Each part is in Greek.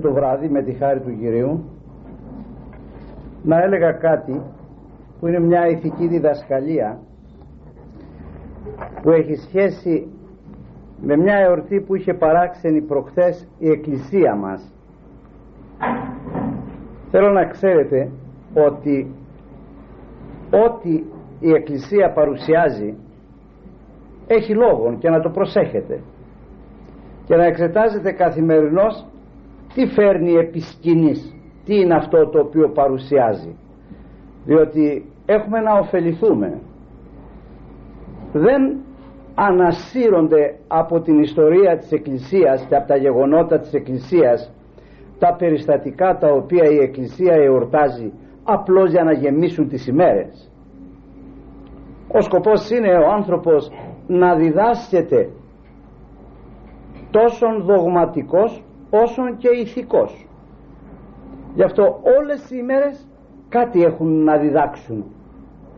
το βράδυ με τη χάρη του Κυρίου να έλεγα κάτι που είναι μια ηθική διδασκαλία που έχει σχέση με μια εορτή που είχε παράξενη προχθές η Εκκλησία μας. Θέλω να ξέρετε ότι ό,τι η Εκκλησία παρουσιάζει έχει λόγον και να το προσέχετε και να εξετάζετε καθημερινώς τι φέρνει επί σκηνής, τι είναι αυτό το οποίο παρουσιάζει; Διότι έχουμε να ωφεληθούμε. Δεν ανασύρονται από την ιστορία της Εκκλησίας και από τα γεγονότα της Εκκλησίας τα περιστατικά τα οποία η Εκκλησία εορτάζει απλώς για να γεμίσουν τις ημέρες. Ο σκοπός είναι ο άνθρωπος να διδάσκεται τόσον δογματικός όσον και ηθικός. Γι' αυτό όλες οι ημέρες κάτι έχουν να διδάξουν.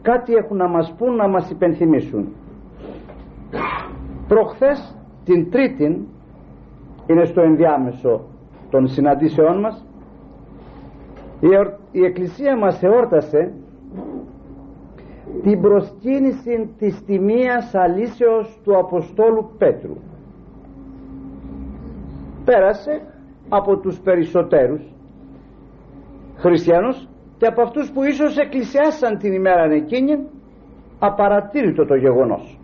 Κάτι έχουν να μας πούν να μας υπενθυμίσουν. Προχθές την τρίτη είναι στο ενδιάμεσο των συναντήσεών μας η Εκκλησία μας εόρτασε την προσκύνηση της τιμίας αλήσεως του Αποστόλου Πέτρου πέρασε από τους περισσότερους χριστιανούς και από αυτούς που ίσως εκκλησιάσαν την ημέρα εκείνη απαρατήρητο το γεγονός.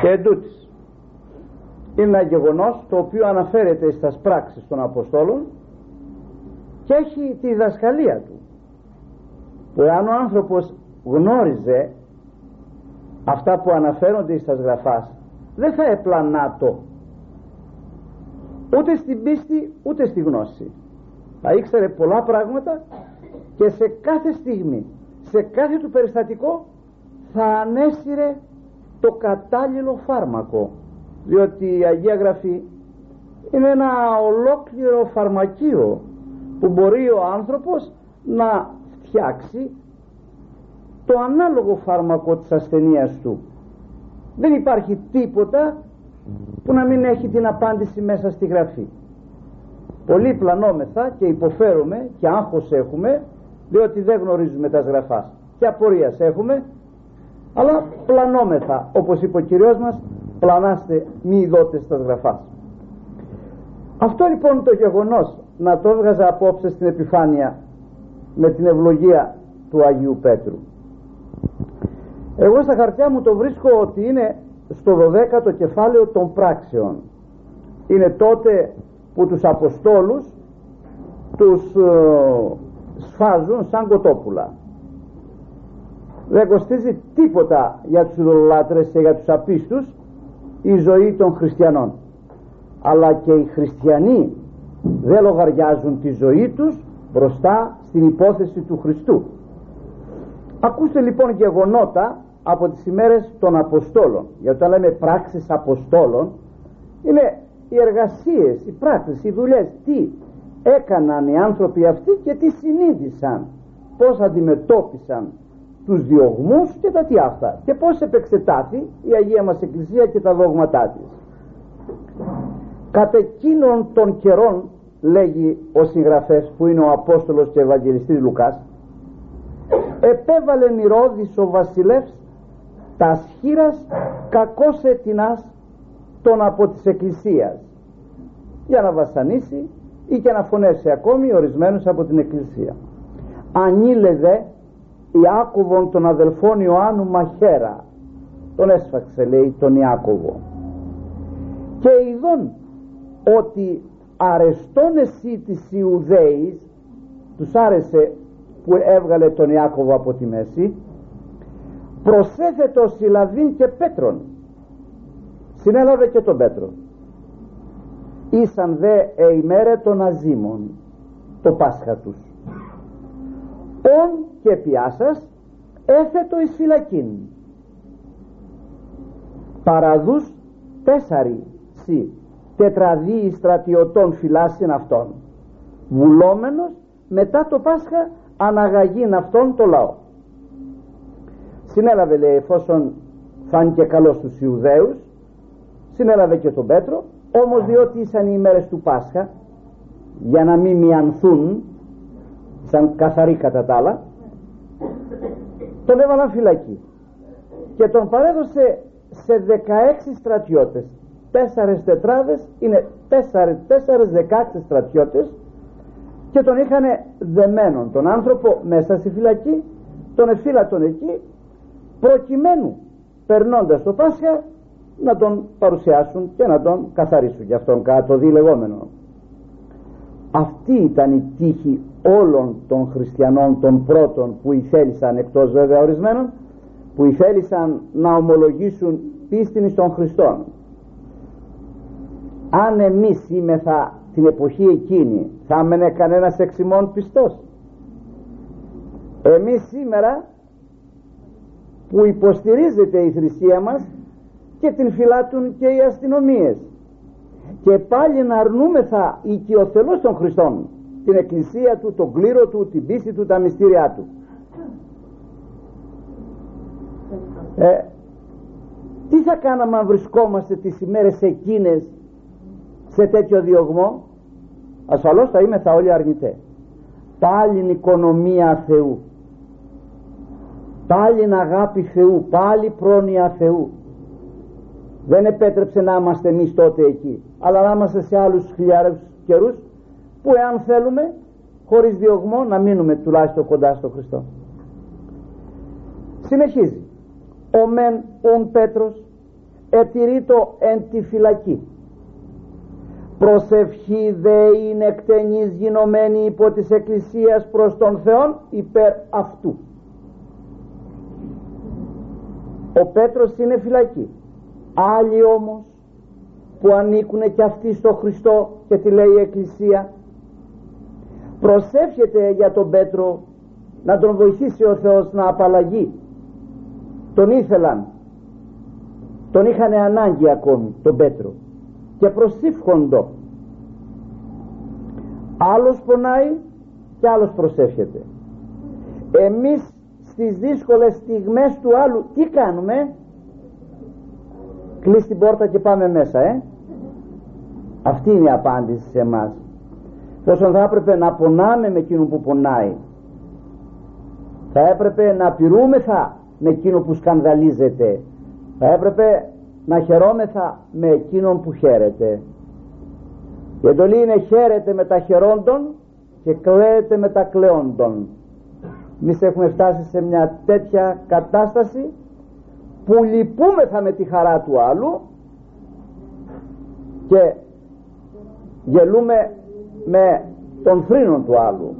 Και εντούτοις είναι ένα γεγονός το οποίο αναφέρεται στις πράξεις των Αποστόλων και έχει τη διδασκαλία του που αν ο άνθρωπος γνώριζε αυτά που αναφέρονται στις γραφάς δεν θα επλανά το ούτε στην πίστη ούτε στη γνώση. Θα ήξερε πολλά πράγματα και σε κάθε στιγμή σε κάθε του περιστατικό θα ανέσυρε το κατάλληλο φάρμακο. Διότι η Αγία Γραφή είναι ένα ολόκληρο φαρμακείο που μπορεί ο άνθρωπος να φτιάξει το ανάλογο φάρμακο της ασθενείας του. Δεν υπάρχει τίποτα που να μην έχει την απάντηση μέσα στη γραφή. Πολύ πλανόμεθα και υποφέρουμε και άγχος έχουμε διότι δεν γνωρίζουμε τα γραφάς και απορίας έχουμε αλλά πλανόμεθα όπως είπε ο Κυριός μας πλανάστε μη ειδότες τα γραφάς αυτό λοιπόν το γεγονός να το έβγαζα απόψε στην επιφάνεια με την ευλογία του Αγίου Πέτρου. Εγώ στα χαρτιά μου το βρίσκω ότι είναι στο 12ο κεφάλαιο των πράξεων. Είναι τότε που τους Αποστόλους τους ε, σφάζουν σαν κοτόπουλα. Δεν κοστίζει τίποτα για τους ειδωλολάτρες και για τους απίστους η ζωή των χριστιανών. Αλλά και οι χριστιανοί δεν λογαριάζουν τη ζωή τους μπροστά στην υπόθεση του Χριστού. Ακούστε λοιπόν γεγονότα από τις ημέρες των Αποστόλων. Γιατί όταν λέμε πράξεις Αποστόλων είναι οι εργασίες, οι πράξεις, οι δουλειές. Τι έκαναν οι άνθρωποι αυτοί και τι συνείδησαν. Πως αντιμετώπισαν τους διωγμούς και τα τι αυτά. Και πως επεξετάθη η Αγία μας Εκκλησία και τα δόγματά της. Κατ' εκείνων των καιρών λέγει ο συγγραφέας που είναι ο Απόστολος και Ευαγγελιστής Λουκάς επέβαλε Ηρώδης ο βασιλεύς τα σχήρας κακός ετινάς τον από της Εκκλησίας. Για να βασανίσει ή και να φωνέσει ακόμη ορισμένους από την Εκκλησία. Ανήλευε Ιάκωβον των αδελφών Ιωάννου Μαχέρα τον έσφαξε λέει τον Ιάκωβο και ειδών ότι αρεστών εσύ της Ιουδαίης τους άρεσε που έβγαλε τον Ιάκωβο από τη μέση προσέθετο Σιλαβήν και Πέτρον. Συνέλαβε και τον Πέτρο. Ήσαν δε εημέρε των αζήμων το Πάσχα τους. Ον και πιάσας έθετο εις φυλακήν. Παραδούς τέσσαρι σι τετραδίοι στρατιωτών φυλάσσιν αυτών βουλόμενος μετά το Πάσχα αναγαγήν αυτόν το λαό συνέλαβε λέει εφόσον φάνηκε καλός στους Ιουδαίους συνέλαβε και τον Πέτρο όμως διότι ήσαν οι ημέρες του Πάσχα για να μην μιανθούν σαν καθαροί κατά τα άλλα τον έβαλαν φυλακή. Και τον παρέδωσε σε 16 στρατιώτες. Τέσσερες τετράδες είναι τέσσερες, τέσσερες δεκάξι στρατιώτες και τον είχαν δεμένον τον άνθρωπο μέσα στη φυλακή τον εφύλατον εκεί προκειμένου περνώντας το Πάσχα να τον παρουσιάσουν και να τον καθαρίσουν για αυτόν κάτω λεγόμενο αυτή ήταν η τύχη όλων των χριστιανών των πρώτων που ηθέλησαν εκτός βέβαια ορισμένων που ηθέλησαν να ομολογήσουν πίστην στον Χριστόν. Αν εμείς είμεθα την εποχή εκείνη θα έμενε κανένας εξημών πιστός. Εμείς σήμερα που υποστηρίζεται η θρησκεία μας και την φυλάτουν και οι αστυνομίες. Και πάλι να αρνούμεθα οικειοθελώς των Χριστών την εκκλησία του, τον κλήρο του, την πίστη του, τα μυστήριά του. Ε, τι θα κάναμε αν βρισκόμαστε τις ημέρες εκείνες σε τέτοιο διωγμό; Ασφαλώς θα είμαι θα όλοι αρνητέ. Πάλι οικονομία Θεού πάλι αγάπη Θεού πάλι πρόνοια Θεού. Δεν επέτρεψε να είμαστε εμείς τότε εκεί αλλά να είμαστε σε άλλους χιλιάρους καιρούς που εάν θέλουμε χωρίς διωγμό να μείνουμε τουλάχιστον κοντά στο Χριστό. Συνεχίζει. Ο μεν ον Πέτρος ετηρείτο εν τη φυλακή. Προσευχή δε είναι εκτενής γινωμένη υπό της Εκκλησίας προς τον Θεόν υπέρ αυτού ο Πέτρος είναι φυλακή. Άλλοι όμως που ανήκουν και αυτοί στο Χριστό και τη λέει η Εκκλησία προσεύχεται για τον Πέτρο να τον βοηθήσει ο Θεός να απαλλαγεί. Τον ήθελαν. Τον είχαν ανάγκη ακόμη τον Πέτρο και προσήφχοντο άλλος πονάει και άλλος προσεύχεται. Εμείς στις δύσκολες στιγμές του άλλου. Τι κάνουμε; Κλείς την πόρτα και πάμε μέσα ε. Αυτή είναι η απάντηση σε εμάς. Πόσο θα έπρεπε να πονάμε με εκείνον που πονάει θα έπρεπε να πειρούμεθα με εκείνο που σκανδαλίζεται θα έπρεπε να χαιρόμεθα με εκείνον που χαίρεται. Η εντολή είναι χαίρεται με τα χαιρόντων και κλαίεται με τα κλαίοντων εμείς έχουμε φτάσει σε μια τέτοια κατάσταση που λυπούμεθα με τη χαρά του άλλου και γελούμε με τον θρήνον του άλλου.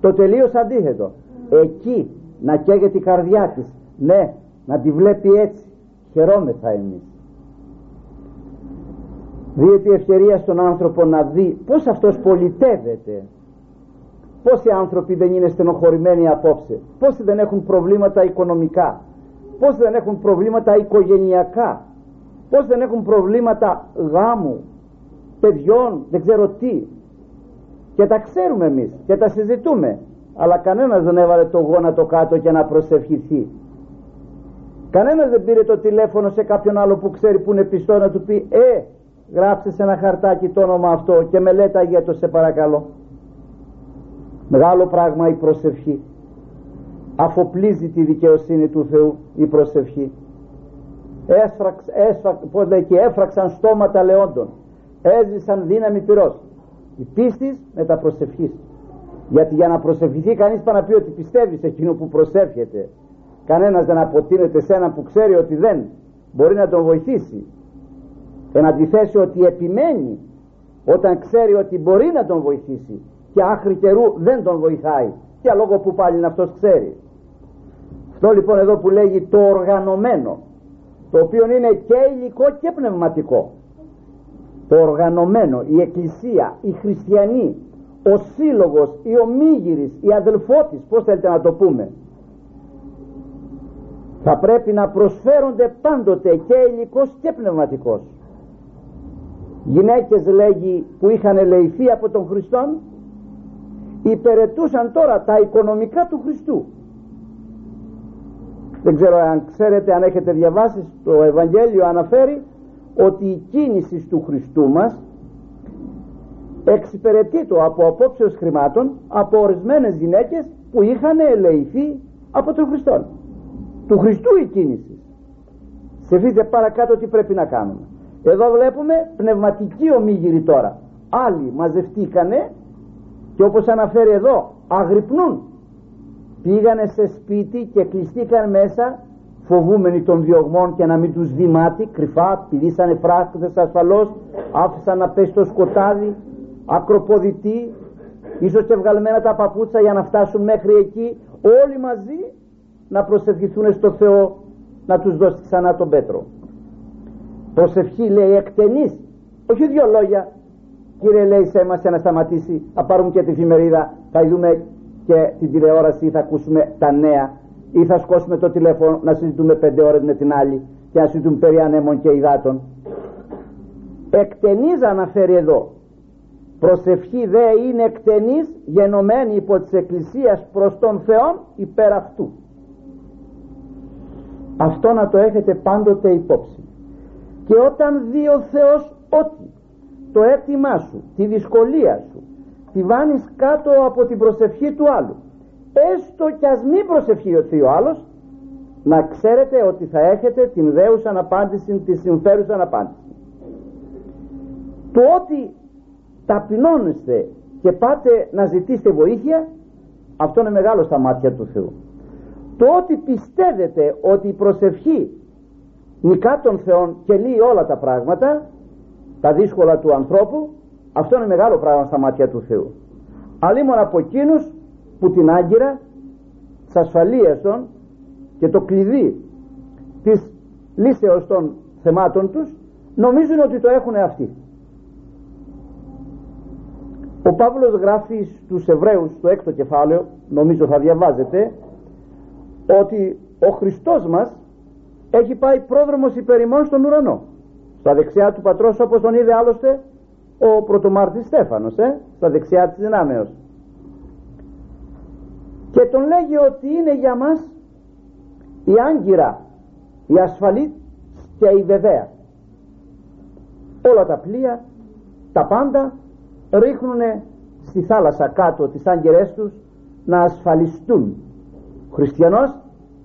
Το τελείως αντίθετο. Εκεί να καίγεται η καρδιά της. Ναι να τη βλέπει έτσι. Χαιρόμεθα εμείς. Δίνεται η ευκαιρία στον άνθρωπο να δει πως αυτός πολιτεύεται πόσοι άνθρωποι δεν είναι στενοχωρημένοι απόψε; Πόσοι δεν έχουν προβλήματα οικονομικά; Πόσοι δεν έχουν προβλήματα οικογενειακά; Πόσοι δεν έχουν προβλήματα γάμου παιδιών δεν ξέρω τι; Και τα ξέρουμε εμείς και τα συζητούμε αλλά κανένας δεν έβαλε το γόνατο κάτω και να προσευχηθεί. Κανένας δεν πήρε το τηλέφωνο σε κάποιον άλλο που ξέρει που είναι πιστό να του πει ε γράψε σε ένα χαρτάκι το όνομα αυτό και μελέτα για το σε παρακαλώ μεγάλο πράγμα η προσευχή. Αφοπλίζει τη δικαιοσύνη του Θεού η προσευχή. Έσφραξ, έσφραξ, πώς λέει, και έφραξαν στόματα λεόντων. Έζησαν δύναμη πυρός. Η πίστη με τα προσευχής. Γιατί για να προσευχηθεί κανείς πάει να πει ότι πιστεύεις σε εκείνο που προσεύχεται. Κανένας δεν αποτείνεται σε έναν που ξέρει ότι δεν μπορεί να τον βοηθήσει. Εν αντιθέσει ότι επιμένει όταν ξέρει ότι μπορεί να τον βοηθήσει και άχρη καιρού δεν τον βοηθάει. Και λόγω που πάλι να αυτός ξέρει. Αυτό λοιπόν εδώ που λέγει το οργανωμένο το οποίο είναι και υλικό και πνευματικό. Το οργανωμένο, η εκκλησία, οι χριστιανοί ο σύλλογος, η ομίγυρης, η αδελφότης πως θέλετε να το πούμε. Θα πρέπει να προσφέρονται πάντοτε και υλικός και πνευματικός. Γυναίκες λέγει που είχαν ελεηθεί από τον Χριστόν υπερετούσαν τώρα τα οικονομικά του Χριστού. Δεν ξέρω αν ξέρετε αν έχετε διαβάσει το Ευαγγέλιο αναφέρει ότι η κίνηση του Χριστού μας εξυπηρετεί από απόψεως χρημάτων από ορισμένες γυναίκες που είχαν ελεηθεί από τον Χριστό του Χριστού η κίνηση. Σε παρακάτω τι πρέπει να κάνουμε. Εδώ βλέπουμε πνευματική ομίγυρη τώρα. Άλλοι μαζευτήκανε και όπως αναφέρει εδώ αγρυπνούν. Πήγανε σε σπίτι και κλειστήκαν μέσα φοβούμενοι των διωγμών και να μην τους δει μάτι κρυφά πηδήσανε φράκτες ασφαλώς άφησαν να πέσει το σκοτάδι ακροποδητή ίσως και βγαλμένα τα παπούτσα για να φτάσουν μέχρι εκεί όλοι μαζί να προσευχηθούν στο Θεό να τους δώσει ξανά τον Πέτρο. Προσευχή λέει εκτενής. Όχι δύο λόγια κύριε λέει σε εμάς να σταματήσει θα πάρουμε και τη εφημερίδα. Θα δούμε και την τηλεόραση θα ακούσουμε τα νέα. Ή θα σκόσουμε το τηλέφωνο να συζητούμε πέντε ώρες με την άλλη και να συζητούμε περί ανέμων και υδάτων. Εκτενής αναφέρει εδώ. Προσευχή δε είναι εκτενής γενομένη υπό της Εκκλησίας προς τον Θεό υπέρ αυτού αυτό να το έχετε πάντοτε υπόψη. Και όταν δει ο Θεός ότι το αίτημά σου τη δυσκολία σου τη βάνεις κάτω από την προσευχή του άλλου. Έστω κι ας μην προσευχηθεί ο άλλος να ξέρετε ότι θα έχετε την δέουσα απάντηση τη συμφέρουσα απάντηση. Το ότι ταπεινώνεστε και πάτε να ζητήσετε βοήθεια αυτό είναι μεγάλο στα μάτια του Θεού. Το ότι πιστεύετε ότι η προσευχή νικά των Θεών και λύει όλα τα πράγματα τα δύσκολα του ανθρώπου αυτό είναι μεγάλο πράγμα στα μάτια του Θεού. Αλλήμον από εκείνους που την άγκυρα της ασφαλείας των και το κλειδί της λύσεως των θεμάτων τους νομίζουν ότι το έχουν αυτοί. Ο Παύλος γράφει στους Εβραίους στο έκτο κεφάλαιο νομίζω θα διαβάζετε ότι ο Χριστός μας έχει πάει πρόδρομος υπερημών στον ουρανό στα δεξιά του πατρός όπως τον είδε άλλωστε ο πρωτομάρτης Στέφανος ε, στα δεξιά της δυνάμεως. Και τον λέγει ότι είναι για μας η άγκυρα η ασφαλή και η βεβαία. Όλα τα πλοία τα πάντα ρίχνουν στη θάλασσα κάτω τις άγκυρές τους να ασφαλιστούν. Ο χριστιανός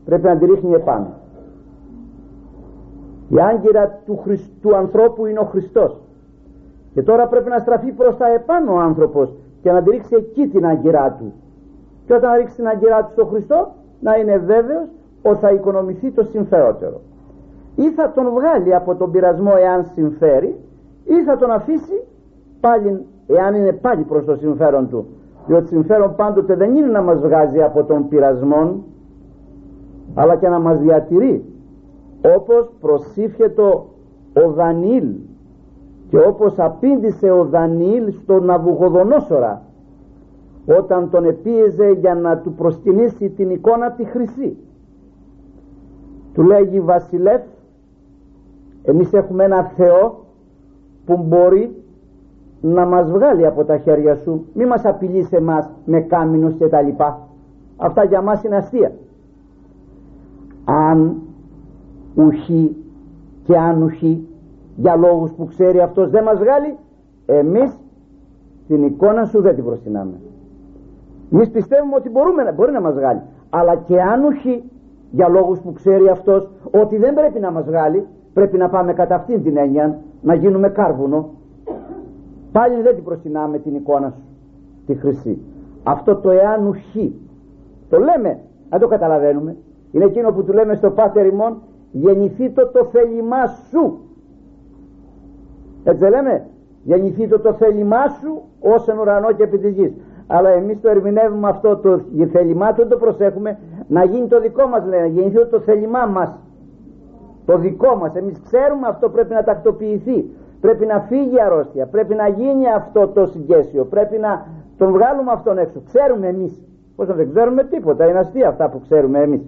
πρέπει να τη ρίχνει επάνω η άγκυρα του, του ανθρώπου είναι ο Χριστός. Και τώρα πρέπει να στραφεί προς τα επάνω ο άνθρωπος και να τη ρίξει εκεί την άγκυρά του. Και όταν ρίξει την άγκυρά του στο Χριστό να είναι βέβαιος ότι θα οικονομηθεί το συμφερότερο. Ή θα τον βγάλει από τον πειρασμό εάν συμφέρει ή θα τον αφήσει πάλι εάν είναι πάλι προς το συμφέρον του. Διότι συμφέρον πάντοτε δεν είναι να μας βγάζει από τον πειρασμό αλλά και να μας διατηρεί όπως προσήφιετο ο Δανίλ και όπως απήντησε ο Δανίλ στον Ναβουχοδονόσορα όταν τον επίεζε για να του προσκυνήσει την εικόνα τη χρυσή. Του λέγει βασιλεύ εμείς έχουμε ένα Θεό που μπορεί να μας βγάλει από τα χέρια σου. Μη μας απειλείς εμάς με κάμινους και τα λοιπά. Αυτά για μας είναι αστεία. Αν ουχή και αν ουχή για λόγους που ξέρει αυτός δεν μας βγάλει. Εμείς την εικόνα σου δεν την προστινάμε εμείς πιστεύουμε ότι μπορούμε, μπορεί να μας βγάλει. Αλλά και αν ουχή για λόγους που ξέρει αυτός ότι δεν πρέπει να μας βγάλει πρέπει να πάμε κατά αυτήν την έννοια να γίνουμε κάρβουνο. Πάλι δεν την προστινάμε την εικόνα σου τη χρυσή. Αυτό το εάν ουχή το λέμε δεν το καταλαβαίνουμε. Είναι εκείνο που του λέμε στο πάτερ ημών γεννηθεί το το θέλημά σου. Έτσι λέμε. Γεννηθεί το το θέλημά σου ως εν ουρανό και επί της γης. Αλλά εμείς το ερμηνεύουμε αυτό το θέλημά του το προσέχουμε. Να γίνει το δικό μας λένε γεννηθεί το, το θέλημά μας. Το δικό μας. Εμείς ξέρουμε αυτό πρέπει να τακτοποιηθεί. Πρέπει να φύγει η αρρώστια. Πρέπει να γίνει αυτό το συγκέσιο. Πρέπει να τον βγάλουμε αυτόν έξω. Ξέρουμε εμείς. Πως δεν ξέρουμε; Τίποτα. Είναι αστεία αυτά που ξέρουμε εμείς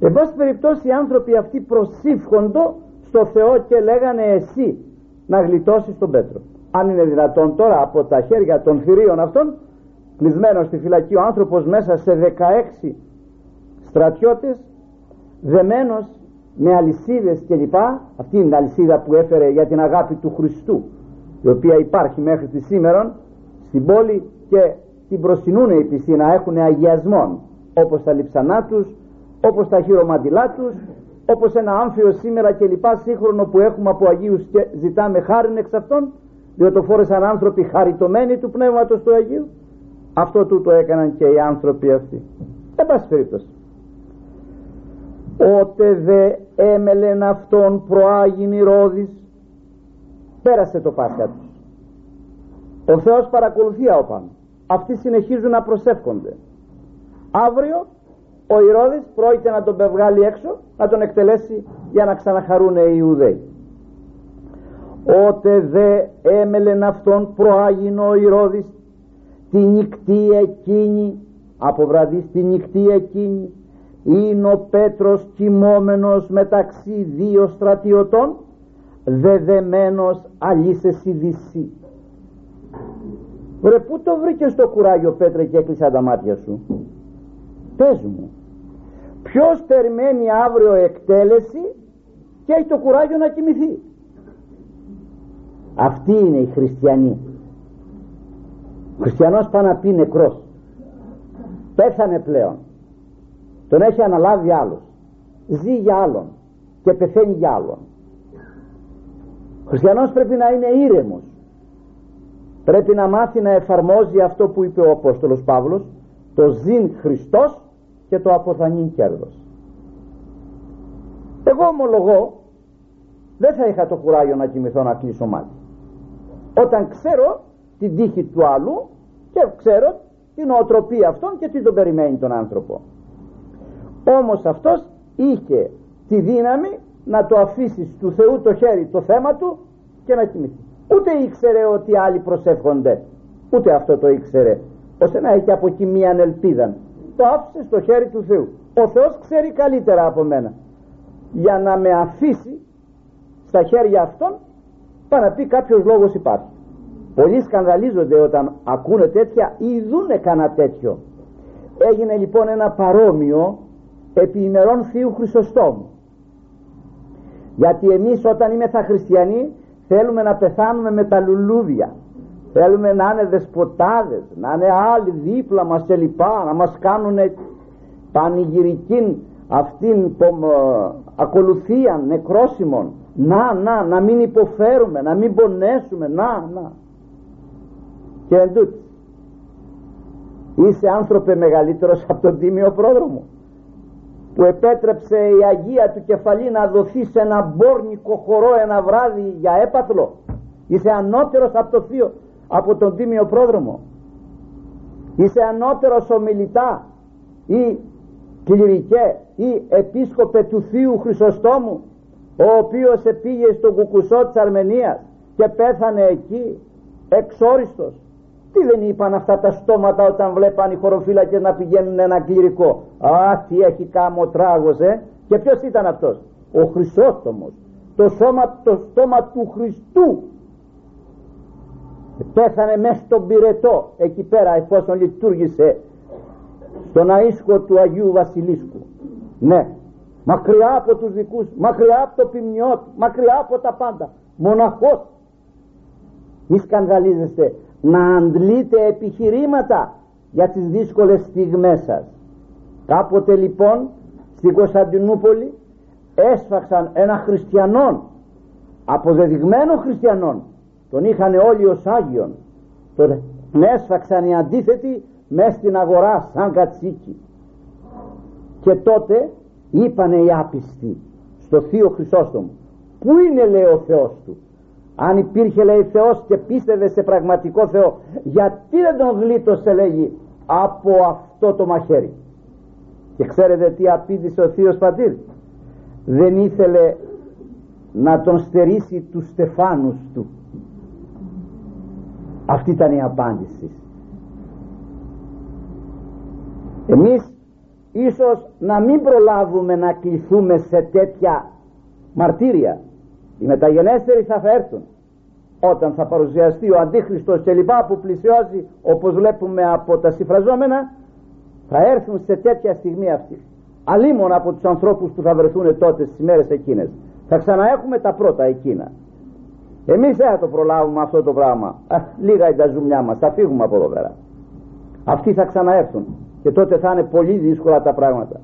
Εν πάση περιπτώσει οι άνθρωποι αυτοί προσήφχοντο στο Θεό και λέγανε εσύ να γλιτώσεις τον Πέτρο. Αν είναι δυνατόν τώρα από τα χέρια των θηρίων αυτών κλεισμένος στη φυλακή ο άνθρωπος μέσα σε 16 στρατιώτες δεμένος με αλυσίδες κλπ αυτή είναι η αλυσίδα που έφερε για την αγάπη του Χριστού η οποία υπάρχει μέχρι τη σήμερα στην πόλη και την προστινούν οι πιστοί να έχουν αγιασμόν όπως τα λιψανά τους όπως τα χειρομαντιλά τους όπως ένα άμφιο σήμερα και λοιπά σύγχρονο που έχουμε από Αγίους και ζητάμε χάριν εξ αυτών διότι το φόρεσαν άνθρωποι χαριτωμένοι του Πνεύματος του Αγίου. Αυτό τούτο έκαναν και οι άνθρωποι αυτοί. Δεν πάση περίπτωση Ότε δε έμελεν αυτόν προάγειν Ηρώδης πέρασε το Πάσχα τους ο Θεός παρακολουθεί από πάνω αυτοί συνεχίζουν να προσεύχονται. Αύριο ο Ηρώδης πρόκειται να τον βγάλει έξω να τον εκτελέσει για να ξαναχαρούν οι Ιουδαίοι. Ότε δε έμελεν αυτόν προάγειν ο Ηρώδης τη νυχτή εκείνη από βραδύ στη νυχτή εκείνη είναι ο Πέτρος κοιμόμενος μεταξύ δύο στρατιωτών δεδεμένος αλήσεσι δυσί Βρε πού το βρήκες το κουράγιο Πέτρε και έκλεισα τα μάτια σου Πες μου Ποιος περιμένει αύριο εκτέλεση και έχει το κουράγιο να κοιμηθεί; Αυτοί είναι οι χριστιανοί. Ο χριστιανός πάει να πει νεκρός. Πέθανε πλέον. Τον έχει αναλάβει άλλος. Ζει για άλλον και πεθαίνει για άλλον. Ο χριστιανός πρέπει να είναι ήρεμος. Πρέπει να μάθει να εφαρμόζει αυτό που είπε ο Απόστολος Παύλος το ζήν Χριστός και το αποθανήν κέρδος. Εγώ ομολογώ δεν θα είχα το κουράγιο να κοιμηθώ να κλείσω μάτι. Όταν ξέρω την τύχη του άλλου και ξέρω την οτροπία αυτών και τι τον περιμένει τον άνθρωπο. Όμως αυτός είχε τη δύναμη να το αφήσει του Θεού το χέρι το θέμα του και να κοιμηθεί. Ούτε ήξερε ότι άλλοι προσεύχονται ούτε αυτό το ήξερε ώστε να έχει από εκεί μία ελπίδα το άφησε στο χέρι του Θεού. Ο Θεός ξέρει καλύτερα από μένα. Για να με αφήσει στα χέρια αυτών para να πει κάποιος λόγος υπάρχει. Πολλοί σκανδαλίζονται όταν ακούνε τέτοια ή δούνε κανένα τέτοιο. Έγινε λοιπόν ένα παρόμοιο επί ημερών Θείου Χρυσοστόμου γιατί εμείς όταν είμαι θα χριστιανοί θέλουμε να πεθάνουμε με τα λουλούδια θέλουμε να είναι δεσποτάδες να είναι άλλοι δίπλα μας και λοιπά να μας κάνουν πανηγυρική αυτήν ε, ακολουθία νεκρόσιμων. Να να να μην υποφέρουμε να μην πονέσουμε. Να να. Και εν είσαι άνθρωπε μεγαλύτερος από τον τίμιο πρόδρομο που επέτρεψε η Αγία του κεφαλή να δοθεί σε ένα μπόρνικο χορό ένα βράδυ για έπαθλο είσαι ανώτερος από το θείο από τον Τίμιο Πρόδρομο είσαι ανώτερος ομιλητά ή κληρικέ ή επίσκοπε του Θείου Χρυσοστόμου ο οποίος πήγε στον κουκουσό της Αρμενίας και πέθανε εκεί εξόριστος τι δεν είπαν αυτά τα στόματα όταν βλέπαν οι χωροφύλακες να πηγαίνουν ένα κληρικό; Α, τι έχει κάμω τράγος, ε. Και ποιος ήταν αυτός; Ο Χρυσόστομος. Το, σώμα, το στόμα του Χριστού. Πέθανε μέσα στον πυρετό εκεί πέρα εφόσον λειτουργήσε στον αίσκο του Αγίου Βασιλίσκου. Ναι, μακριά από τους δικούς, μακριά από το ποιμνιό, μακριά από τα πάντα. Μοναχός. Μη σκανδαλίζεστε να αντλείτε επιχειρήματα για τις δύσκολες στιγμές σας κάποτε λοιπόν στην Κωνσταντινούπολη έσφαξαν ένα χριστιανόν αποδεδειγμένο χριστιανόν τον είχαν όλοι ως Άγιον. Τον έσφαξαν οι αντίθετοι μέσα στην αγορά σαν κατσίκι. Και τότε είπανε οι άπιστοι στο Θείο Χρυσόστομο πού είναι λέει ο Θεός του; Αν υπήρχε λέει Θεός και πίστευε σε πραγματικό Θεό γιατί δεν τον γλίτωσε λέγει από αυτό το μαχαίρι; Και ξέρετε τι απήντησε ο Θείος Πατήρ; Δεν ήθελε να τον στερήσει τους στεφάνους του αυτή ήταν η απάντηση. Εμείς ίσως να μην προλάβουμε να κληθούμε σε τέτοια μαρτύρια. Οι μεταγενέστεροι θα έρθουν όταν θα παρουσιαστεί ο Αντίχριστος και λοιπά που πλησιάζει όπως βλέπουμε από τα συμφραζόμενα θα έρθουν σε τέτοια στιγμή αυτή αλίμον από τους ανθρώπους που θα βρεθούν τότε στις ημέρες εκείνες. Θα ξαναέχουμε τα πρώτα εκείνα εμείς δεν θα το προλάβουμε αυτό το πράγμα. Α, λίγα είναι τα ζουμιά μας θα φύγουμε από εδώ πέρα. Αυτοί θα ξαναέρθουν και τότε θα είναι πολύ δύσκολα τα πράγματα.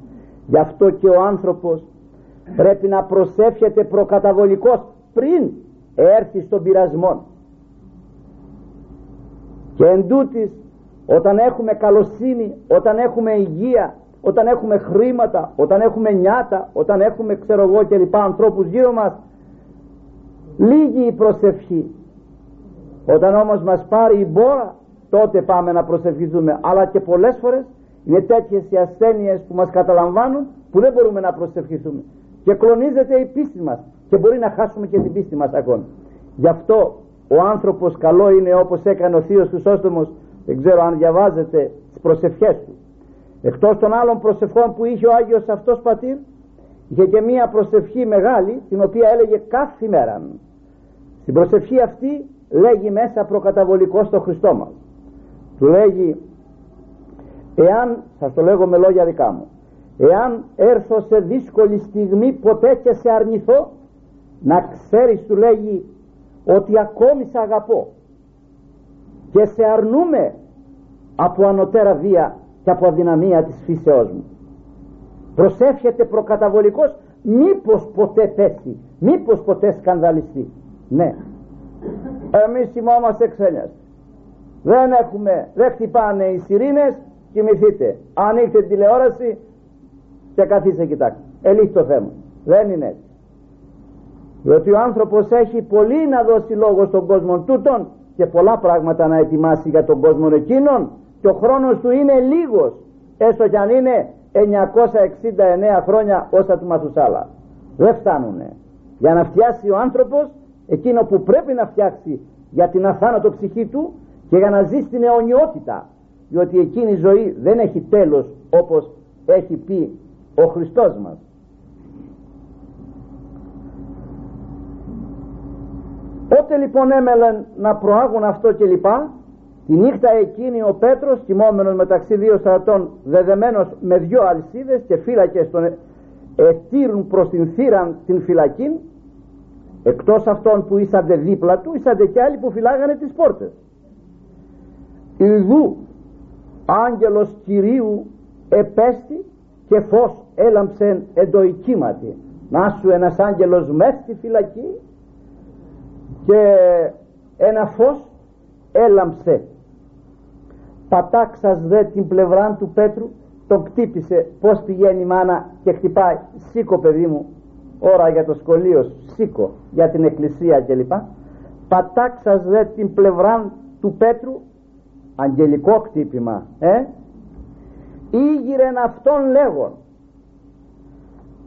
Γι' αυτό και ο άνθρωπος πρέπει να προσεύχεται προκαταβολικός πριν έρθει στον πειρασμό και εν όταν έχουμε καλοσύνη όταν έχουμε υγεία όταν έχουμε χρήματα όταν έχουμε νιάτα όταν έχουμε ξέρω εγώ και λοιπά ανθρώπους γύρω μας λίγη η προσευχή. Όταν όμως μας πάρει η μπόρα τότε πάμε να προσευχηθούμε. Αλλά και πολλές φορές είναι τέτοιες οι ασθένειες που μας καταλαμβάνουν που δεν μπορούμε να προσευχηθούμε. Και κλονίζεται η πίστη μας και μπορεί να χάσουμε και την πίστη μας ακόμη γι' αυτό ο άνθρωπος καλό είναι όπως έκανε ο Θείος Χρυσόστομος δεν ξέρω αν διαβάζετε τις προσευχές του. Εκτός των άλλων προσευχών που είχε ο Άγιος αυτός πατήρ είχε και μία προσευχή μεγάλη την οποία έλεγε κάθε μέρα στην προσευχή αυτή λέγει μέσα προκαταβολικό στο Χριστό μας. Του λέγει εάν σας το λέγω με λόγια δικά μου εάν έρθω σε δύσκολη στιγμή ποτέ και σε αρνηθώ να ξέρεις του λέγει ότι ακόμη σε αγαπώ και σε αρνούμε από ανωτέρα βία και από αδυναμία της φύσεώς μου προσεύχεται προκαταβολικός μήπως ποτέ πέσει μήπως ποτέ σκανδαλιστεί ναι. Εμείς θυμόμαστε ξένιας δεν έχουμε δεν χτυπάνε οι σιρήνες κοιμηθείτε. Ανοίξτε την τηλεόραση και καθίστε κοιτάξτε. Ελύχει το θέμα. Δεν είναι έτσι. Διότι ο άνθρωπος έχει πολύ να δώσει λόγο στον κόσμο τούτον και πολλά πράγματα να ετοιμάσει για τον κόσμο εκείνον και ο χρόνος του είναι λίγος έστω κι αν είναι 969 χρόνια όσα του Μαθουσάλα δεν φτάνουνε. Για να φτιάσει ο άνθρωπος εκείνο που πρέπει να φτιάξει για την αθάνατο ψυχή του και για να ζει στην αιωνιότητα. Διότι εκείνη η ζωή δεν έχει τέλος όπως έχει πει ο Χριστός μας. Ότε λοιπόν έμελαν να προάγουν αυτό και λοιπά; Τη νύχτα εκείνη ο Πέτρος κοιμόμενος μεταξύ δύο στρατών δεδεμένος με δυο αλυσίδες και φύλακες τον ετήρουν προς την θύραν την φυλακή εκτός αυτών που ήσαντε δίπλα του ήσαντε και άλλοι που φυλάγανε τις πόρτες. Ιδού άγγελος Κυρίου επέστη και φως έλαμψεν εντοικήματι να σου ένας άγγελος μες στη φυλακή και ένα φως έλαμψε. Πατάξας δε την πλευρά του Πέτρου τον κτύπησε πως πηγαίνει η μάνα και χτυπάει. Σήκω παιδί μου ώρα για το σχολείο σήκω για την εκκλησία κλπ. Πατάξας δε την πλευρά του Πέτρου αγγελικό χτύπημα ε; ήγηρεν αυτόν λέγον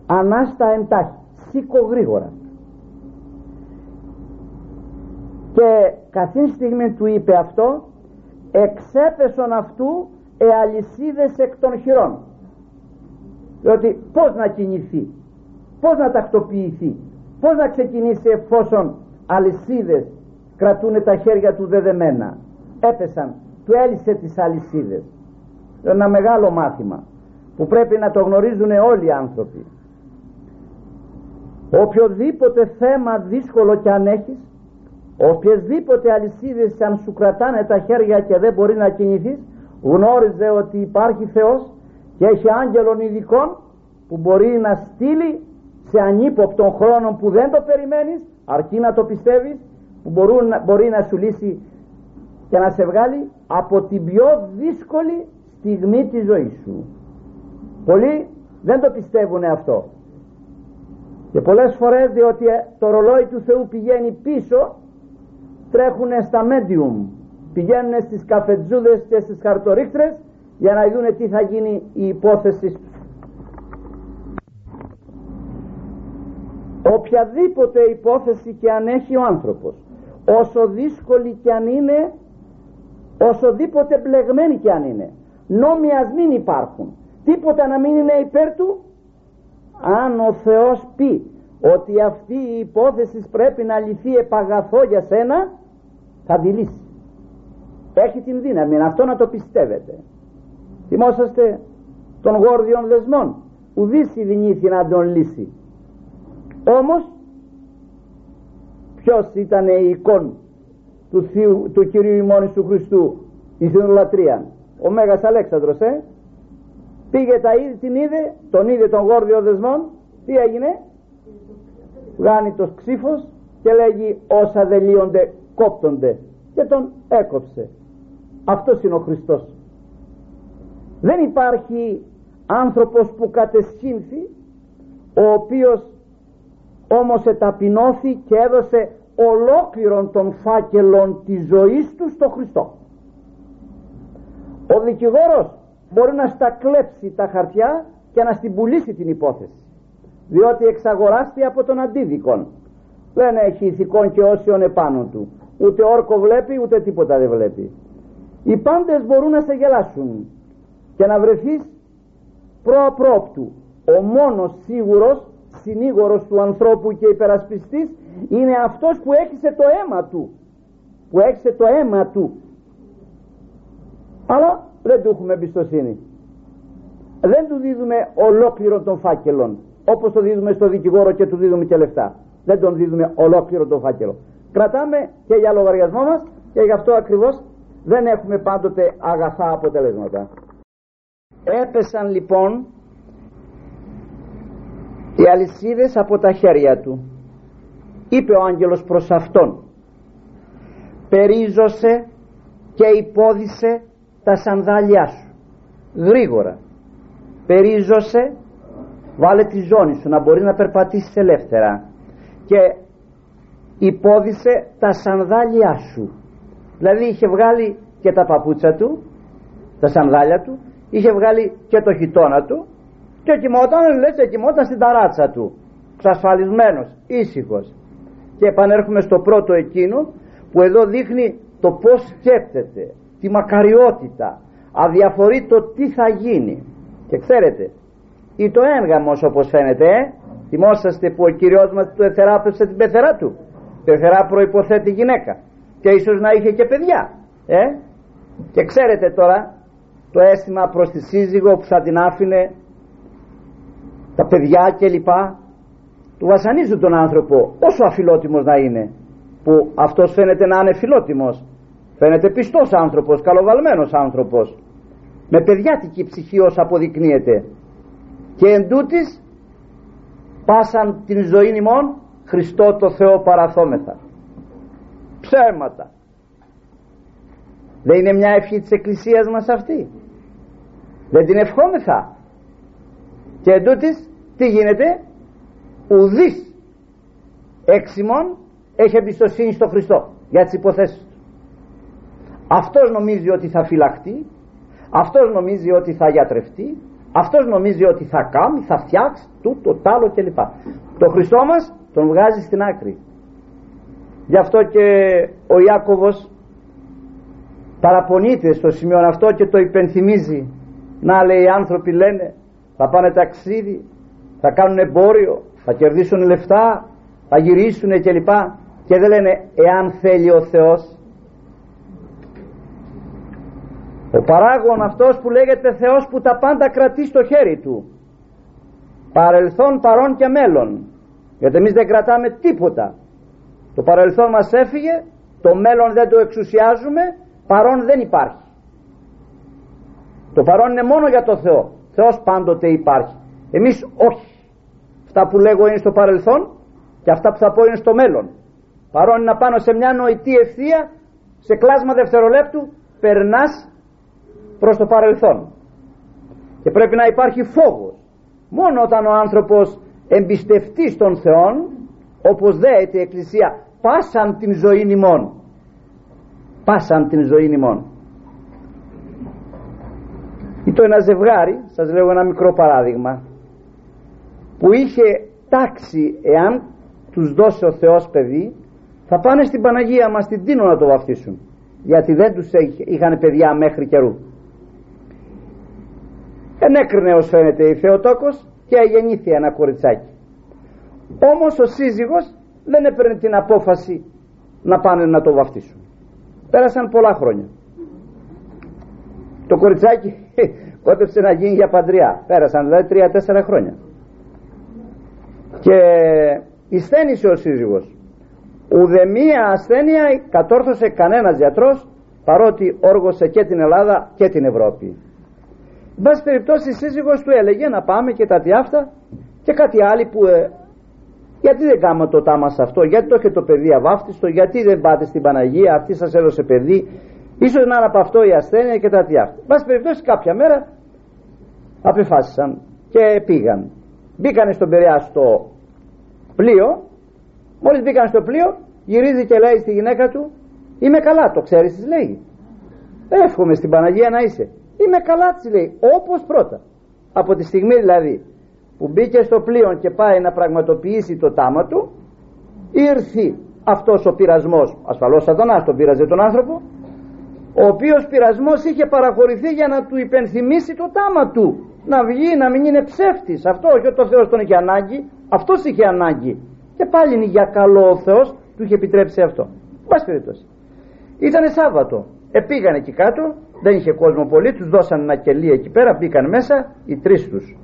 ανάστα εντάχει σήκω γρήγορα. Και καθήν στιγμή του είπε αυτό εξέπεσον αυτού εαλυσίδες εκ των χειρών. Διότι πως να κινηθεί; Πως να τακτοποιηθεί πως να ξεκινήσει εφόσον αλυσίδες κρατούν τα χέρια του δεδεμένα. Έπεσαν του έλυσε τις αλυσίδες. Ένα μεγάλο μάθημα που πρέπει να το γνωρίζουν όλοι οι άνθρωποι. Οποιοδήποτε θέμα δύσκολο κι αν έχεις οποιασδήποτε αλυσίδες αν σου κρατάνε τα χέρια και δεν μπορεί να κινηθείς γνώριζε ότι υπάρχει Θεός και έχει άγγελων ειδικών που μπορεί να στείλει σε ανύποπτον χρόνο που δεν το περιμένεις αρκεί να το πιστεύεις που μπορούν, μπορεί να σου λύσει και να σε βγάλει από την πιο δύσκολη στιγμή της ζωής σου. Πολλοί δεν το πιστεύουν αυτό. Και πολλές φορές διότι το ρολόι του Θεού πηγαίνει πίσω τρέχουν στα medium. Πηγαίνουν στις καφετζούδες και στις χαρτορίχτρες για να δουν τι θα γίνει η υπόθεση οποιαδήποτε υπόθεση και αν έχει ο άνθρωπος όσο δύσκολη και αν είναι οσοδήποτε μπλεγμένη και αν είναι νόμοι ας μην υπάρχουν. Τίποτα να μην είναι υπέρ του αν ο Θεός πει ότι αυτή η υπόθεση πρέπει να λυθεί επαγαθό για σένα θα τη λύσει. Έχει την δύναμη αυτό να το πιστεύετε. Θυμόσαστε των γόρδιων δεσμών ουδής η δυνήθη να τον λύσει όμως ποιος ήταν η εικόν του, Θείου, του Κυρίου ημών του Χριστού η συνολατρία ο Μέγας Αλέξανδρος ε; πήγε τα, την είδε τον είδε τον γόρδιο δεσμόν τι έγινε; Βγάνει το ξύφος και λέγει όσα δεν λύονται κόπτονται και τον έκοψε. Αυτός είναι ο Χριστός. Δεν υπάρχει άνθρωπος που κατεσχύνθη ο οποίος όμως εταπεινώθη και έδωσε ολόκληρον των φάκελων της ζωής του στο Χριστό. Ο δικηγόρος μπορεί να στα κλέψει τα χαρτιά και να στην πουλήσει την υπόθεση διότι εξαγοράστη από τον αντίδικον. Δεν έχει ηθικών και όσιον επάνω του. Ούτε όρκο βλέπει ούτε τίποτα δεν βλέπει. Οι πάντες μπορούν να σε γελάσουν και να βρεθείς προαπρόπτου. Ο μόνος σίγουρος συνήγορος του ανθρώπου και υπερασπιστής είναι αυτός που έχισε το αίμα του. Που έχισε το αίμα του. Αλλά δεν του έχουμε εμπιστοσύνη. Δεν του δίδουμε ολόκληρο των φάκελων όπως το δίδουμε στο δικηγόρο και του δίδουμε και λεφτά. Δεν τον δίδουμε ολόκληρο τον φάκελο. Κρατάμε και για λογαριασμό μας και γι' αυτό ακριβώς δεν έχουμε πάντοτε αγαθά αποτελέσματα. Έπεσαν λοιπόν οι αλυσίδες από τα χέρια του. Είπε ο άγγελος προς αυτόν. Περίζωσε και υπόδισε τα σανδάλια σου. Γρήγορα. Περίζωσε βάλε τη ζώνη σου να μπορεί να περπατήσεις ελεύθερα. Και υπόδισε τα σανδάλια σου. Δηλαδή είχε βγάλει και τα παπούτσα του τα σανδάλια του είχε βγάλει και το χιτόνα του και κοιμόταν λες κοιμόταν στην ταράτσα του. Ξασφαλισμένος, ήσυχος. Και επανέρχομαι στο πρώτο εκείνο που εδώ δείχνει το πως σκέφτεται τη μακαριότητα. Αδιαφορεί το τι θα γίνει. Και ξέρετε ή το έγγαμος όπως φαίνεται ε; θυμόσαστε που ο Κυριός μας του εθεράπευσε την πεθερά του. Πεθερά προϋποθέτει γυναίκα. Και ίσως να είχε και παιδιά ε; και ξέρετε τώρα το αίσθημα προς τη σύζυγο που θα την άφηνε τα παιδιά κλπ του βασανίζουν τον άνθρωπο όσο αφιλότιμος να είναι. Που αυτός φαίνεται να είναι φιλότιμος. Φαίνεται πιστός άνθρωπος καλοβαλμένος άνθρωπος. Με παιδιάτικη ψυχή όσο αποδεικνύεται. Και εν τούτης, πάσαν την ζωή ημών Χριστό το Θεό παραθόμεθα. Ψέματα. Δεν είναι μια ευχή της Εκκλησίας μας αυτή. Δεν την ευχόμεθα και εν τούτης, τι γίνεται; Ουδής έξιμον έχει εμπιστοσύνη στο Χριστό για τις υποθέσεις του. Αυτός νομίζει ότι θα φυλαχτεί αυτός νομίζει ότι θα γιατρευτεί αυτός νομίζει ότι θα κάνει, θα φτιάξει τούτο, τ' άλλο κλπ. Το Χριστό μας τον βγάζει στην άκρη. Γι' αυτό και ο Ιάκωβος παραπονείται στο σημείο αυτό και το υπενθυμίζει. Να λέει οι άνθρωποι λένε θα πάνε ταξίδι θα κάνουν εμπόριο θα κερδίσουν λεφτά θα γυρίσουν κλπ. Και δεν λένε εάν θέλει ο Θεός ο παράγων αυτός που λέγεται Θεός που τα πάντα κρατεί στο χέρι του. Παρελθόν, παρόν και μέλλον. Γιατί εμείς δεν κρατάμε τίποτα. Το παρελθόν μας έφυγε το μέλλον δεν το εξουσιάζουμε παρόν δεν υπάρχει. Το παρόν είναι μόνο για το Θεό Θεός πάντοτε υπάρχει. Εμείς όχι. Αυτά που λέγω είναι στο παρελθόν και αυτά που θα πω είναι στο μέλλον. Παρόν είναι να πάνω σε μια νοητή ευθεία σε κλάσμα δευτερολέπτου περνάς προς το παρελθόν. Και πρέπει να υπάρχει φόβος. Μόνο όταν ο άνθρωπος εμπιστευτεί στον Θεό όπως δέεται η Εκκλησία πάσαν την ζωή ημών πάσαν την ζωή ημών το ένα ζευγάρι σας λέω ένα μικρό παράδειγμα που είχε τάξει εάν τους δώσει ο Θεός παιδί θα πάνε στην Παναγία μας την Τίνο να το βαφτίσουν γιατί δεν τους είχαν παιδιά μέχρι καιρού. Ενέκρινε ως φαίνεται η Θεοτόκος και γεννήθη ένα κοριτσάκι. Όμως ο σύζυγος δεν έπαιρνε την απόφαση να πάνε να το βαφτίσουν. Πέρασαν πολλά χρόνια το κοριτσάκι κότεψε να γίνει για παντριά πέρασαν δηλαδή τρία-τέσσερα χρόνια. Και εισθένησε ο σύζυγος. Ουδεμία ασθένεια κατόρθωσε κανένας γιατρός παρότι όργωσε και την Ελλάδα και την Ευρώπη. Εν πάση περιπτώσει η σύζυγος του έλεγε να πάμε και τα αυτά και κάτι άλλο που ε, γιατί δεν κάνουμε το τάμα σε αυτό, γιατί το έχει το παιδί αβάφτιστο, γιατί δεν πάτε στην Παναγία, αυτή σας έδωσε παιδί, ίσως να είναι από αυτό η ασθένεια και τα τι αυτά. Εν πάση περιπτώσει κάποια μέρα απεφάσισαν και πήγαν. Μπήκανε στον Περιά στο πλοίο, μόλις μπήκαν στο πλοίο γυρίζει και λέει στη γυναίκα του Είμαι καλά, το ξέρεις της λέει. Εύχομαι στην Παναγία να είσαι. Είμαι καλά της λέει, όπως πρώτα. Από τη στιγμή δηλαδή που μπήκε στο πλοίο και πάει να πραγματοποιήσει το τάμα του, ήρθε αυτός ο πειρασμός, ασφαλώς σατανάς τον πείραζε τον άνθρωπο, ο οποίος πειρασμός είχε παραχωρηθεί για να του υπενθυμίσει το τάμα του, να βγει, να μην είναι ψεύτης. Αυτό όχι ότι ο Θεός τον είχε ανάγκη, αυτός είχε ανάγκη. Και πάλι για καλό ο Θεός του είχε επιτρέψει αυτό. Πάση περιπτώσει. Ήτανε Σάββατο. Επήγαν εκεί κάτω, δεν είχε κόσμο πολύ, τους δώσαν ένα κελί εκεί πέρα, μπήκαν μέσα οι τρεις τους.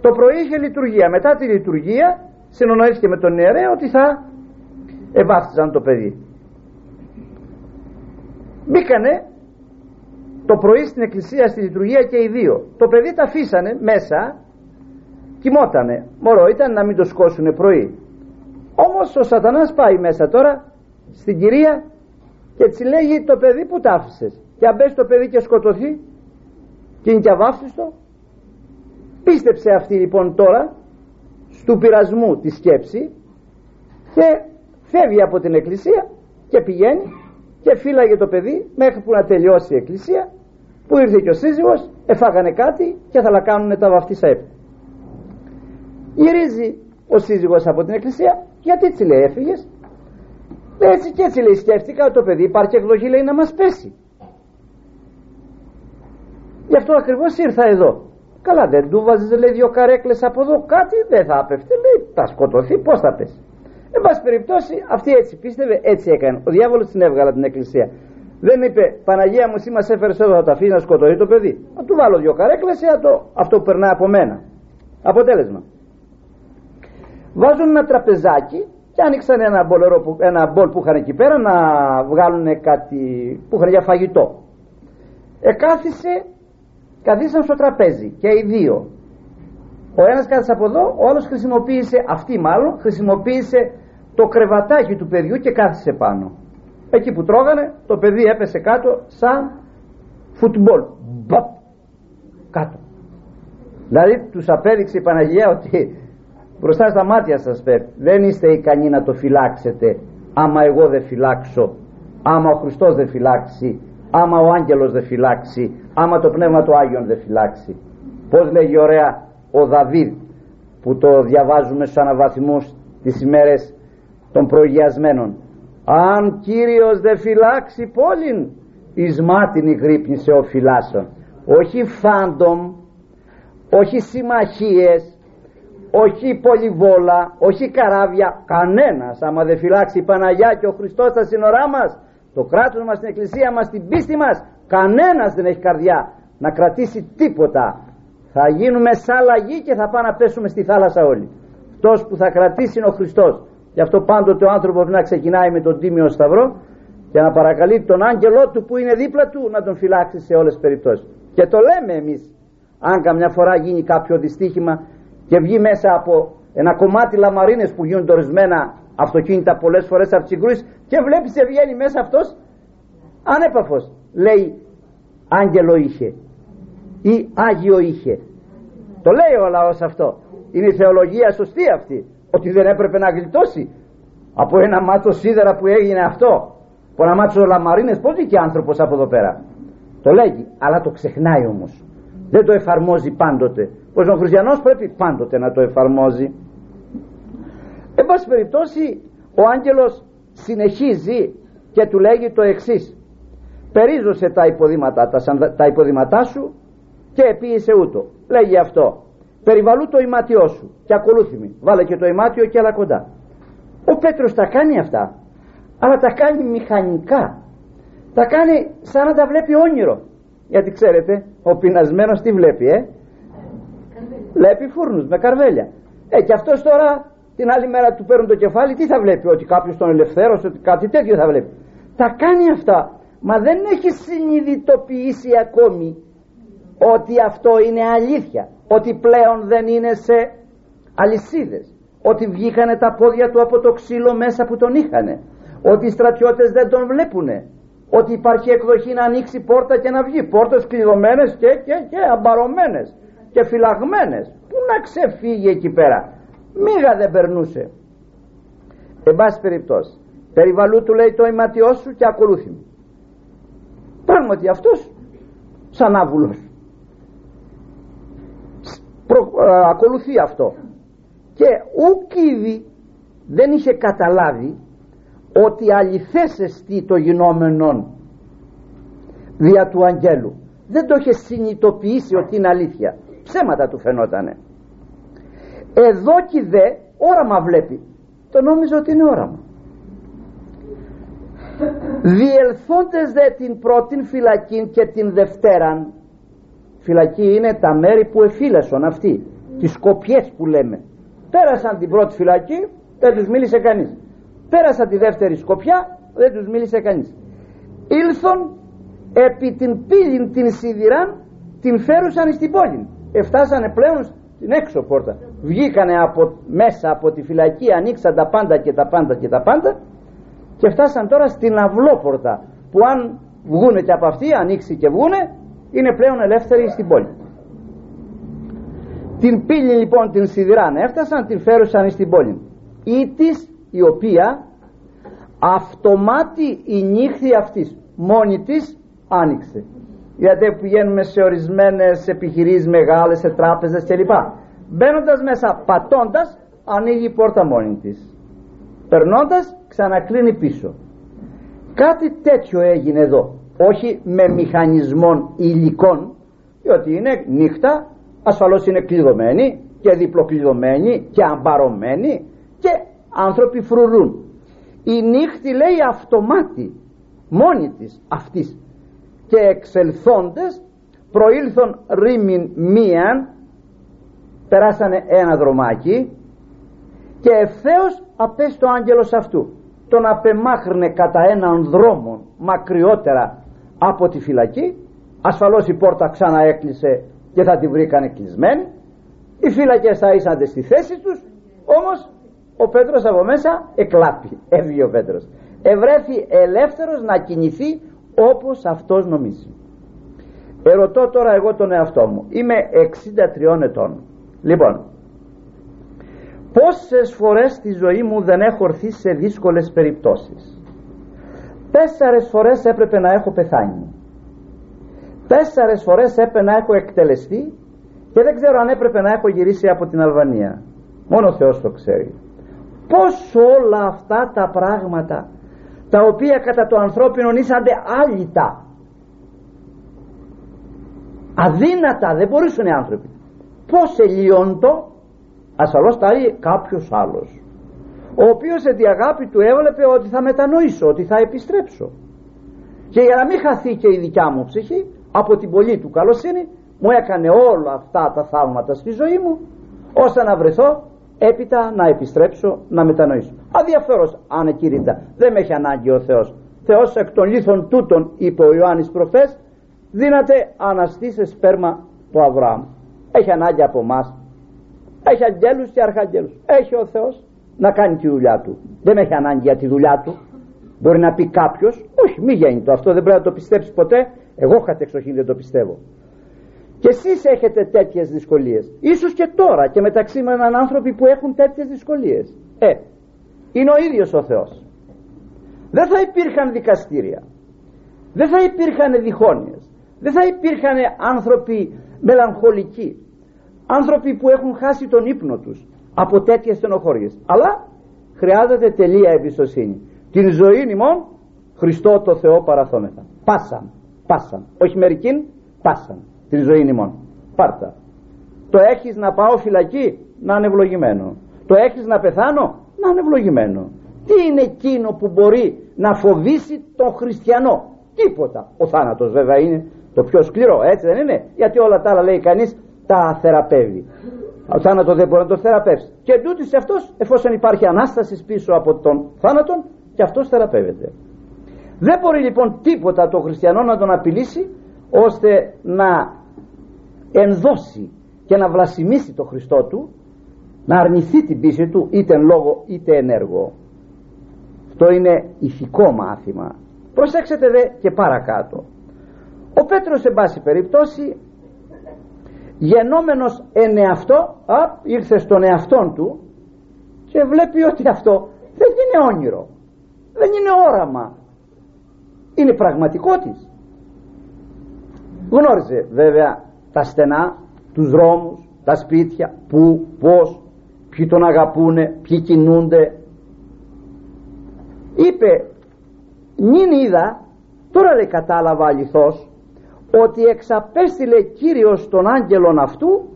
Το πρωί είχε λειτουργία. Μετά τη λειτουργία συνονοήθηκε με τον ιερέα ότι θα ευάφτιζαν το παιδί. Μπήκανε το πρωί στην εκκλησία στη λειτουργία και οι δύο. Το παιδί τα αφήσανε μέσα, κοιμότανε. Μωρό ήταν να μην το σκόσουνε πρωί. Όμως ο σατανάς πάει μέσα τώρα στην κυρία και έτσι λέγει το παιδί που τα άφησες. Και αν το παιδί και σκοτωθεί και είναι και αβάφτιστο Πίστεψε αυτή λοιπόν τώρα στου πειρασμού τη σκέψη και φεύγει από την εκκλησία και πηγαίνει και φύλαγε το παιδί μέχρι που να τελειώσει η εκκλησία που ήρθε και ο σύζυγος εφάγανε κάτι και θα λακάνουν τα βαφτίσα έπειτα γυρίζει ο σύζυγος από την εκκλησία γιατί έτσι λέει έφυγες; Έτσι και έτσι λέει σκέφτηκα ότι το παιδί υπάρχει εκλογή λέει να μας πέσει γι' αυτό ακριβώς ήρθα εδώ Καλά δεν του βάζεις λέει δυο καρέκλες από εδώ κάτι δεν θα απεφτεί λέει θα σκοτωθεί πως θα πέσει; Εν πάση περιπτώσει αυτή έτσι πίστευε έτσι έκανε. Ο διάβολος την έβγαλε την εκκλησία. Δεν είπε Παναγία μου εσύ μας έφερες εδώ θα τα αφήσεις να σκοτωθεί το παιδί. Να του βάλω δυο καρέκλες ή το, αυτό που περνάει από μένα. Αποτέλεσμα. Βάζουν ένα τραπεζάκι και άνοιξαν ένα, που, ένα μπολ που είχαν εκεί πέρα να βγάλουν κάτι που είχαν για φαγητό. Εκάθισε καθίσαν στο τραπέζι και οι δύο ο ένας κάθισε από εδώ ο άλλος χρησιμοποίησε αυτή μάλλον χρησιμοποίησε το κρεβατάκι του παιδιού και κάθισε πάνω. Εκεί που τρώγανε το παιδί έπεσε κάτω σαν φουτμπολ. Μπαπ, κάτω. Δηλαδή τους απέδειξε η Παναγία ότι μπροστά στα μάτια σας πέφτει δεν είστε ικανοί να το φυλάξετε άμα εγώ δεν φυλάξω άμα ο Χριστός δεν φυλάξει άμα ο άγγελος δεν φυλάξει άμα το πνεύμα το Άγιον δεν φυλάξει. Πως λέγει ωραία ο Δαβίδ που το διαβάζουμε στους αναβαθμούς τις ημέρες των προηγιασμένων αν Κύριος δεν φυλάξει πόλιν εις μάτην ηγρύπνησε ο φυλάσσων όχι Phantom όχι συμμαχίες όχι πολυβόλα όχι καράβια κανένας άμα δεν φυλάξει η Παναγιά και ο Χριστός στα σύνορά μας το κράτος μας, την εκκλησία μας, την πίστη μας κανένας δεν έχει καρδιά να κρατήσει τίποτα. Θα γίνουμε σαν λαγή και θα πάμε να πέσουμε στη θάλασσα όλοι. Αυτός που θα κρατήσει είναι ο Χριστός γι' αυτό πάντοτε ο άνθρωπος να ξεκινάει με τον Τίμιο Σταυρό και να παρακαλεί τον άγγελό του που είναι δίπλα του να τον φυλάξει σε όλες τις περιπτώσεις. Και το λέμε εμείς αν καμιά φορά γίνει κάποιο δυστύχημα και βγει μέσα από ένα κομμάτι λαμαρίνες που γίνονται ορισμένα αυτοκίνητα πολλές φορές από τις συγκρούσεις και βλέπεις και βγαίνει μέσα αυτός ανέπαφος. Λέει άγγελο είχε ή άγιο είχε το λέει ο λαός αυτό. Είναι η θεολογία σωστή αυτή ότι δεν έπρεπε να γλιτώσει. Από ένα μάτσο σίδερα που έγινε αυτό από ένα μάτσο λαμαρίνες πως βγήκε άνθρωπος από εδώ πέρα; Το λέγει αλλά το ξεχνάει όμως. Δεν το εφαρμόζει πάντοτε. Πως ο χριστιανός πρέπει πάντοτε να το εφαρμόζει. Εν πάση περιπτώσει ο άγγελος συνεχίζει και του λέγει το εξής. Περίζωσε τα υποδήματα, τα, τα υποδήματά σου και επίησε ούτω λέγει αυτό περιβαλού το ημάτιό σου. Και ακολούθημη βάλε και το ημάτιο και άλλα κοντά. Ο Πέτρος τα κάνει αυτά αλλά τα κάνει μηχανικά. Τα κάνει σαν να τα βλέπει όνειρο. Γιατί ξέρετε ο πεινασμένος τι βλέπει ε; Βλέπει φούρνους με καρβέλια. Ε και αυτός τώρα την άλλη μέρα του παίρνουν το κεφάλι τι θα βλέπει ότι κάποιος τον ελευθέρωσε ότι κάτι τέτοιο θα βλέπει. Τα κάνει αυτά μα δεν έχει συνειδητοποιήσει ακόμη ότι αυτό είναι αλήθεια ότι πλέον δεν είναι σε αλυσίδες. Ότι βγήκανε τα πόδια του από το ξύλο μέσα που τον είχανε. Ότι οι στρατιώτες δεν τον βλέπουνε. Ότι υπάρχει εκδοχή να ανοίξει πόρτα και να βγει. Πόρτες κλειδωμένες και, και, και αμπαρωμένες και φυλαγμένες. Που να ξεφύγει εκεί πέρα. Μίγα δεν περνούσε. Εν πάση περιπτώσει περιβαλού του λέει το ηματιό σου και ακολούθη μου. Πράγματι αυτός σαν άβουλος ακολουθεί αυτό. Και ούκ δεν είχε καταλάβει ότι αληθές εστί το γινόμενον δια του αγγέλου. Δεν το είχε συνειδητοποιήσει ότι είναι αλήθεια. Ψέματα του φαινότανε. Εδώ και δε όραμα βλέπει. Το νόμιζε ότι είναι όραμα. Διελθόντες δε την πρώτη φυλακή και την δευτέραν φυλακή είναι τα μέρη που εφήλασαν αυτοί τις σκοπιές που λέμε. Πέρασαν την πρώτη φυλακή δεν τους μίλησε κανείς. Πέρασαν τη δεύτερη σκοπιά δεν τους μίλησε κανείς. Ήλθον επί την πύλη την σιδηράν την φέρουσαν στην πόλη. Εφτάσανε πλέον στην έξω πόρτα. Βγήκανε από, μέσα από τη φυλακή ανοίξαν τα πάντα και τα πάντα και τα πάντα και φτάσαν τώρα στην αυλόπορτα που αν βγούνε και από αυτή ανοίξει και βγούνε είναι πλέον ελεύθεροι στην πόλη. Την πύλη λοιπόν την σιδηράν έφτασαν την φέρουσαν στην πόλη. Ή της η οποία αυτομάτι η νύχθη αυτής μόνη της άνοιξε. Γιατί πηγαίνουμε σε ορισμένες επιχειρήσεις μεγάλες, σε τράπεζες κλπ. Μπαίνοντας μέσα πατώντας ανοίγει η πόρτα μόνη της. Περνώντας ξανακλίνει πίσω. Κάτι τέτοιο έγινε εδώ όχι με μηχανισμών υλικών διότι είναι νύχτα ασφαλώς είναι κλειδωμένοι και διπλοκλειδωμένοι και αμπαρωμένοι και άνθρωποι φρουρούν. Η νύχτη λέει αυτομάτι μόνη της αυτής. Και εξελθόντες προήλθον ρήμην μίαν περάσανε ένα δρομάκι και ευθέως απέστη ο άγγελος αυτού τον απεμάχρνε κατά έναν δρόμο μακριότερα από τη φυλακή. Ασφαλώς η πόρτα ξαναέκλεισε και θα τη βρήκανε κλεισμένη. Οι φύλακες θα ήσαντε στη θέση τους. Όμως ο Πέτρος από μέσα εκλάπει. Έβγε ο Πέτρος. Ευρέθη ελεύθερος να κινηθεί όπως αυτός νομίζει. Ερωτώ τώρα εγώ τον εαυτό μου. Είμαι 63 ετών. Λοιπόν πόσες φορές στη ζωή μου δεν έχω ορθεί σε δύσκολες περιπτώσεις; Τέσσερες φορές έπρεπε να έχω πεθάνει. Τέσσερες φορές έπρεπε να έχω εκτελεστεί και δεν ξέρω αν έπρεπε να έχω γυρίσει από την Αλβανία. Μόνο ο Θεός το ξέρει. Πως όλα αυτά τα πράγματα τα οποία κατά το ανθρώπινο ήσανται άλυτα αδύνατα δεν μπορούσαν οι άνθρωποι. Πως ελιόντο ασφαλώς τα άλλοι κάποιος άλλος ο οποίος σε τη αγάπη του έβλεπε ότι θα μετανοήσω ότι θα επιστρέψω. Και για να μην χαθεί και η δικιά μου ψυχή από την πολύ του καλοσύνη μου έκανε όλα αυτά τα θαύματα στη ζωή μου ώστε να βρεθώ έπειτα να επιστρέψω να μετανοήσω. Αδιαφέρος ανεκήρυτα δεν με έχει ανάγκη ο Θεός. Θεός εκ των λίθων τούτων είπε ο Ιωάννης προφές δύναται αναστή σε σπέρμα του Αβραάμ. Έχει ανάγκη από εμάς. έχει αγγέλους και αρχαγγέλους. Έχει ο Θεός να κάνει τη δουλειά του. Δεν με έχει ανάγκη για τη δουλειά του. Μπορεί να πει κάποιος, όχι μη γίνει το αυτό δεν πρέπει να το πιστέψεις ποτέ. Εγώ κατεξοχήν δεν το πιστεύω και εσείς έχετε τέτοιες δυσκολίες. Ίσως και τώρα και μεταξύ με έναν άνθρωποι που έχουν τέτοιες δυσκολίες. Ε, είναι ο ίδιος ο Θεός. Δεν θα υπήρχαν δικαστήρια. Δεν θα υπήρχαν διχόνοιες. Δεν θα υπήρχαν άνθρωποι μελαγχολικοί. Άνθρωποι που έχουν χάσει τον ύπνο τους από τέτοιες στενοχώριες. Αλλά χρειάζεται τελεία εμπιστοσύνη. Την ζωή ημών Χριστό το Θεό παραθόμεθα πάσαν, πάσαν. Όχι μερικήν, πάσαν. Την ζωή ημών. Πάρτα. Το έχεις να πάω φυλακή να είναι ευλογημένο το έχεις να πεθάνω να είναι ευλογημένο τι είναι εκείνο που μπορεί να φοβήσει τον χριστιανό; Τίποτα. Ο θάνατος βέβαια είναι το πιο σκληρό έτσι δεν είναι; Γιατί όλα τα άλλα λέει κανείς τα θεραπεύει. Ο θάνατος δεν μπορεί να το θεραπεύσει. Και τούτης αυτός εφόσον υπάρχει ανάστασης πίσω από τον θάνατο και αυτός θεραπεύεται. Δεν μπορεί λοιπόν τίποτα το χριστιανό να τον απειλήσει ώστε να ενδώσει και να βλασιμήσει το Χριστό του να αρνηθεί την πίστη του είτε εν λόγο είτε εν έργο. Αυτό είναι ηθικό μάθημα. Προσέξτε δε και παρακάτω. Ο Πέτρος σε πάση περιπτώσει γενόμενος εν εαυτό α, ήρθε στον εαυτόν του και βλέπει ότι αυτό δεν είναι όνειρο δεν είναι όραμα. Είναι πραγματικότης. Γνώριζε βέβαια τα στενά τους δρόμους τα σπίτια που, πως ποιοι τον αγαπούνε ποιοι κινούνται. Είπε νυν είδα τώρα λέει κατάλαβα αληθώς ότι εξαπέστειλε Κύριος τον άγγελον αυτού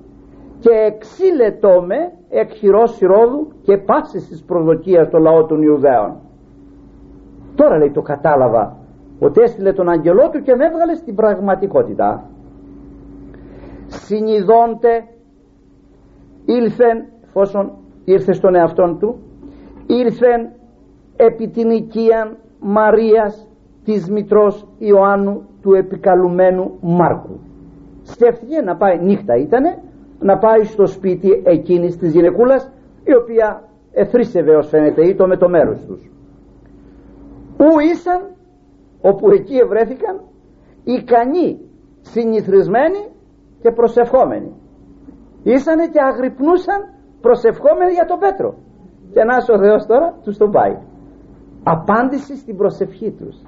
και εξήλετό με εκ χειρός και πάσης της προδοκίας στο λαό των Ιουδαίων. Τώρα λέει το κατάλαβα ότι έστειλε τον αγγελό του και με έβγαλε στην πραγματικότητα. Συνειδώνται ήλθεν εφόσον ήρθε στον εαυτόν του ήρθεν επί την οικία Μαρίας της Μητρός Ιωάννου του επικαλουμένου Μάρκου. Σκέφτηκε να πάει νύχτα ήτανε να πάει στο σπίτι εκείνης της γυναικούλας η οποία εθρίσευε ως φαίνεται ήτο με το μέρος τους. Πού ήσαν όπου εκεί ευρέθηκαν ικανοί συνηθισμένοι και προσευχόμενοι. Ήσανε και αγρυπνούσαν προσευχόμενοι για τον Πέτρο. Και να ο Θεός τώρα τους τον πάει. Απάντηση στην προσευχή τους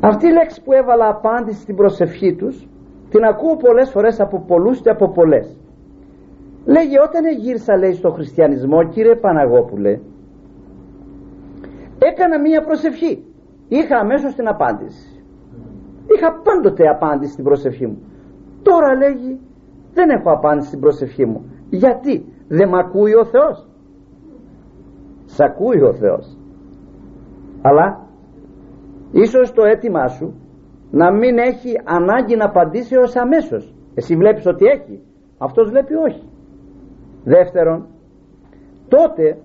αυτή η λέξη που έβαλα απάντηση στην προσευχή τους την ακούω πολλές φορές από πολλούς και από πολλές. Λέγει όταν γύρισα λέει στο χριστιανισμό κύριε Παναγόπουλε έκανα μία προσευχή. Είχα αμέσως την απάντηση. Είχα πάντοτε απάντηση στην προσευχή μου. Τώρα λέγει δεν έχω απάντηση στην προσευχή μου. Γιατί; Δεν μ' ακούει ο Θεός. Σ' ακούει ο Θεός. Αλλά ίσως το αίτημά σου να μην έχει ανάγκη να απαντήσει ως αμέσως. Εσύ βλέπεις ότι έχει αυτός βλέπει όχι. Δεύτερον τότε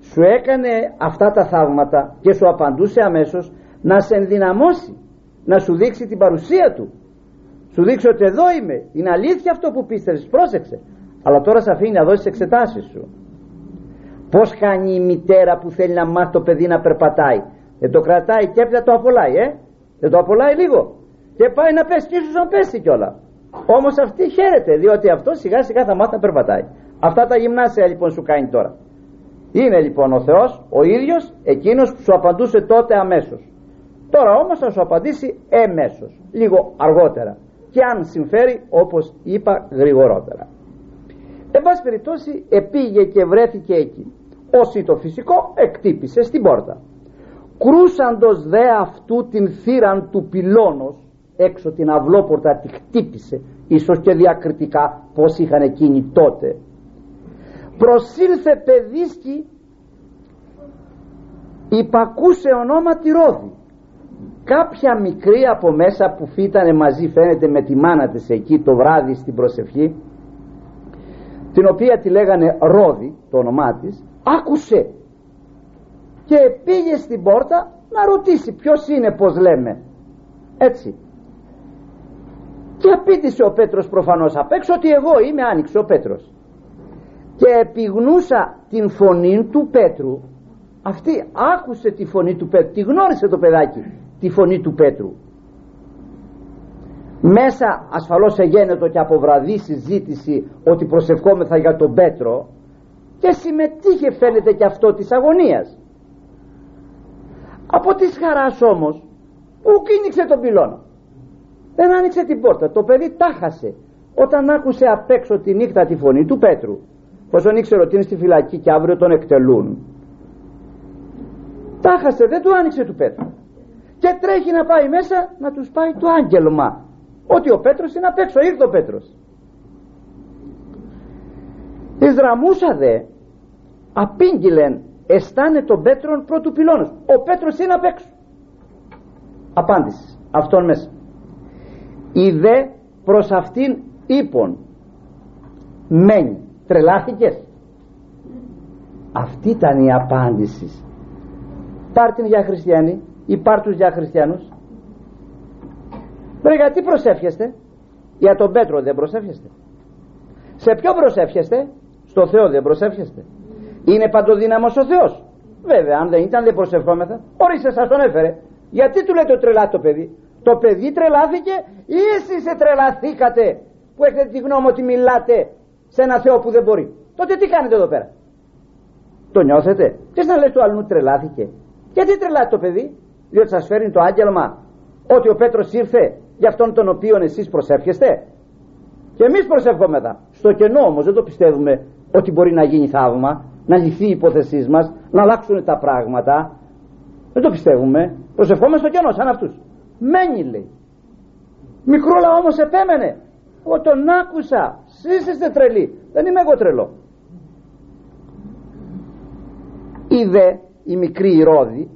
σου έκανε αυτά τα θαύματα και σου απαντούσε αμέσως να σε ενδυναμώσει να σου δείξει την παρουσία του. Σου δείξει ότι εδώ είμαι είναι αλήθεια αυτό που πίστευες πρόσεξε. Αλλά τώρα σε αφήνει να δώσεις εξετάσεις σου. Πως κάνει η μητέρα που θέλει να μάθει το παιδί να περπατάει; Δεν το κρατάει και έπειτα το απολάει ε. Δεν το απολάει λίγο. Και πάει να πέσει και ίσως να πέσει κιόλα. Όμως αυτή χαίρεται διότι αυτό σιγά σιγά θα μάθει να περπατάει. Αυτά τα γυμνάσια λοιπόν σου κάνει τώρα. Είναι λοιπόν ο Θεός ο ίδιος εκείνος που σου απαντούσε τότε αμέσως. Τώρα όμως θα σου απαντήσει εμέσως λίγο αργότερα. Και αν συμφέρει όπως είπα γρηγορότερα. Εν πάση περιπτώσει επήγε και βρέθηκε εκεί. Όσοι το φυσικό εκτύπησε στην πόρτα κρούσαντος δε αυτού την θύραν του πυλώνος έξω την αυλόπορτα τη χτύπησε ίσως και διακριτικά πως είχαν εκείνοι τότε. Προσήλθε παιδίσκη υπακούσε ονόματι Ρόδη. Κάποια μικρή από μέσα που φύτανε μαζί φαίνεται με τη μάνα της εκεί το βράδυ στην προσευχή την οποία τη λέγανε Ρόδη το όνομά της άκουσε και πήγε στην πόρτα να ρωτήσει ποιος είναι πως λέμε. Έτσι. Και απίτησε ο Πέτρος προφανώς απ' έξω ότι εγώ είμαι άνοιξε ο Πέτρος. Και επιγνούσα την φωνή του Πέτρου. Αυτή άκουσε τη φωνή του Πέτρου τη γνώρισε το παιδάκι τη φωνή του Πέτρου. Μέσα ασφαλώς εγένετο και από βραδύ συζήτηση ότι προσευχόμεθα για τον Πέτρο και συμμετείχε φαίνεται και αυτό της αγωνίας από τη χαράς όμως που κίνηξε τον πυλώνα δεν άνοιξε την πόρτα. Το παιδί τάχασε όταν άκουσε απ' έξω τη νύχτα τη φωνή του Πέτρου. Πόσο ήξερε ότι είναι στη φυλακή και αύριο τον εκτελούν. Τάχασε δεν του άνοιξε του Πέτρου. Και τρέχει να πάει μέσα να τους πάει το άγγελμα. Ότι ο Πέτρος είναι απ' έξω ήρθε ο Πέτρος. Ισραμούσα δε απήγγειλεν αισθάνε τον Πέτρον πρώτου πυλώνος ο Πέτρος είναι απ' έξω. Απάντηση. Αυτόν μέσα. Η δε προς αυτήν είπον μένει τρελάθηκες. Αυτή ήταν η απάντηση. Πάρ την για χριστιανοί. Ή πάρ τους για χριστιανούς. Βρε γιατί προσεύχεστε; Για τον Πέτρο δεν προσεύχεστε. Σε ποιο προσεύχεστε; Στο Θεό δεν προσεύχεστε είναι παντοδύναμος ο Θεός. Βέβαια αν δεν ήταν δεν προσευχόμεθα. Ορίστε σας τον έφερε. Γιατί του λέτε τρελά το παιδί; Το παιδί τρελάθηκε ή εσείς τρελαθήκατε που έχετε τη γνώμη ότι μιλάτε σε ένα Θεό που δεν μπορεί; Τότε τι κάνετε εδώ πέρα; Το νιώθετε; Και να λέει του αλλού τρελάθηκε γιατί τρελάθηκε το παιδί; Διότι σας φέρνει το άγγελμα ότι ο Πέτρος ήρθε για αυτόν τον οποίο εσείς προσεύχεστε; Και εμείς προσεύχομεθα. Στο κενό όμως δεν το πιστεύουμε ότι μπορεί να γίνει θαύμα να λυθεί η υπόθεσή μας να αλλάξουν τα πράγματα. Δεν το πιστεύουμε. Προσευχόμαστε στο κενό σαν αυτούς. Μένει λέει. Μικρό λαό όμως επέμενε. Εγώ τον άκουσα. Εσείς είστε τρελοί. Δεν είμαι εγώ τρελό είδε η μικρή Ηρώδη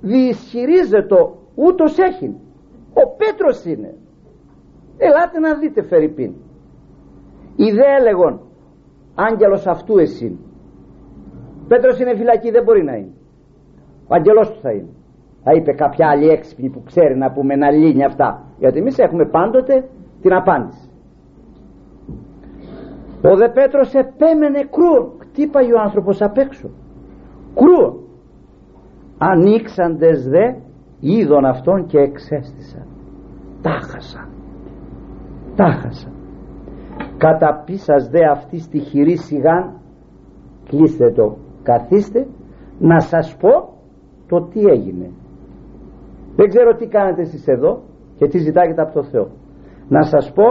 διισχυρίζεται ούτως έχει ο Πέτρος είναι. Ελάτε να δείτε Φερρυπίν είδε έλεγον άγγελος αυτού εσύ Πέτρος είναι φυλακή δεν μπορεί να είναι. Ο αγγελός του θα είναι. Θα είπε κάποια άλλη έξυπνη που ξέρει να πούμε να λύνει αυτά. Γιατί εμείς έχουμε πάντοτε την απάντηση. Ο δε Πέτρος επέμενε κρούο χτύπαγε ο άνθρωπος απ' έξω. Κρούο ανοίξαντες δε είδων αυτών και εξέστησαν. Τάχασα τάχασα κατά πίσας δε αυτή στη χειρή σιγάν. Κλείστε το καθίστε να σας πω το τι έγινε. Δεν ξέρω τι κάνετε εσείς εδώ και τι ζητάγετε από το Θεό. Να σας πω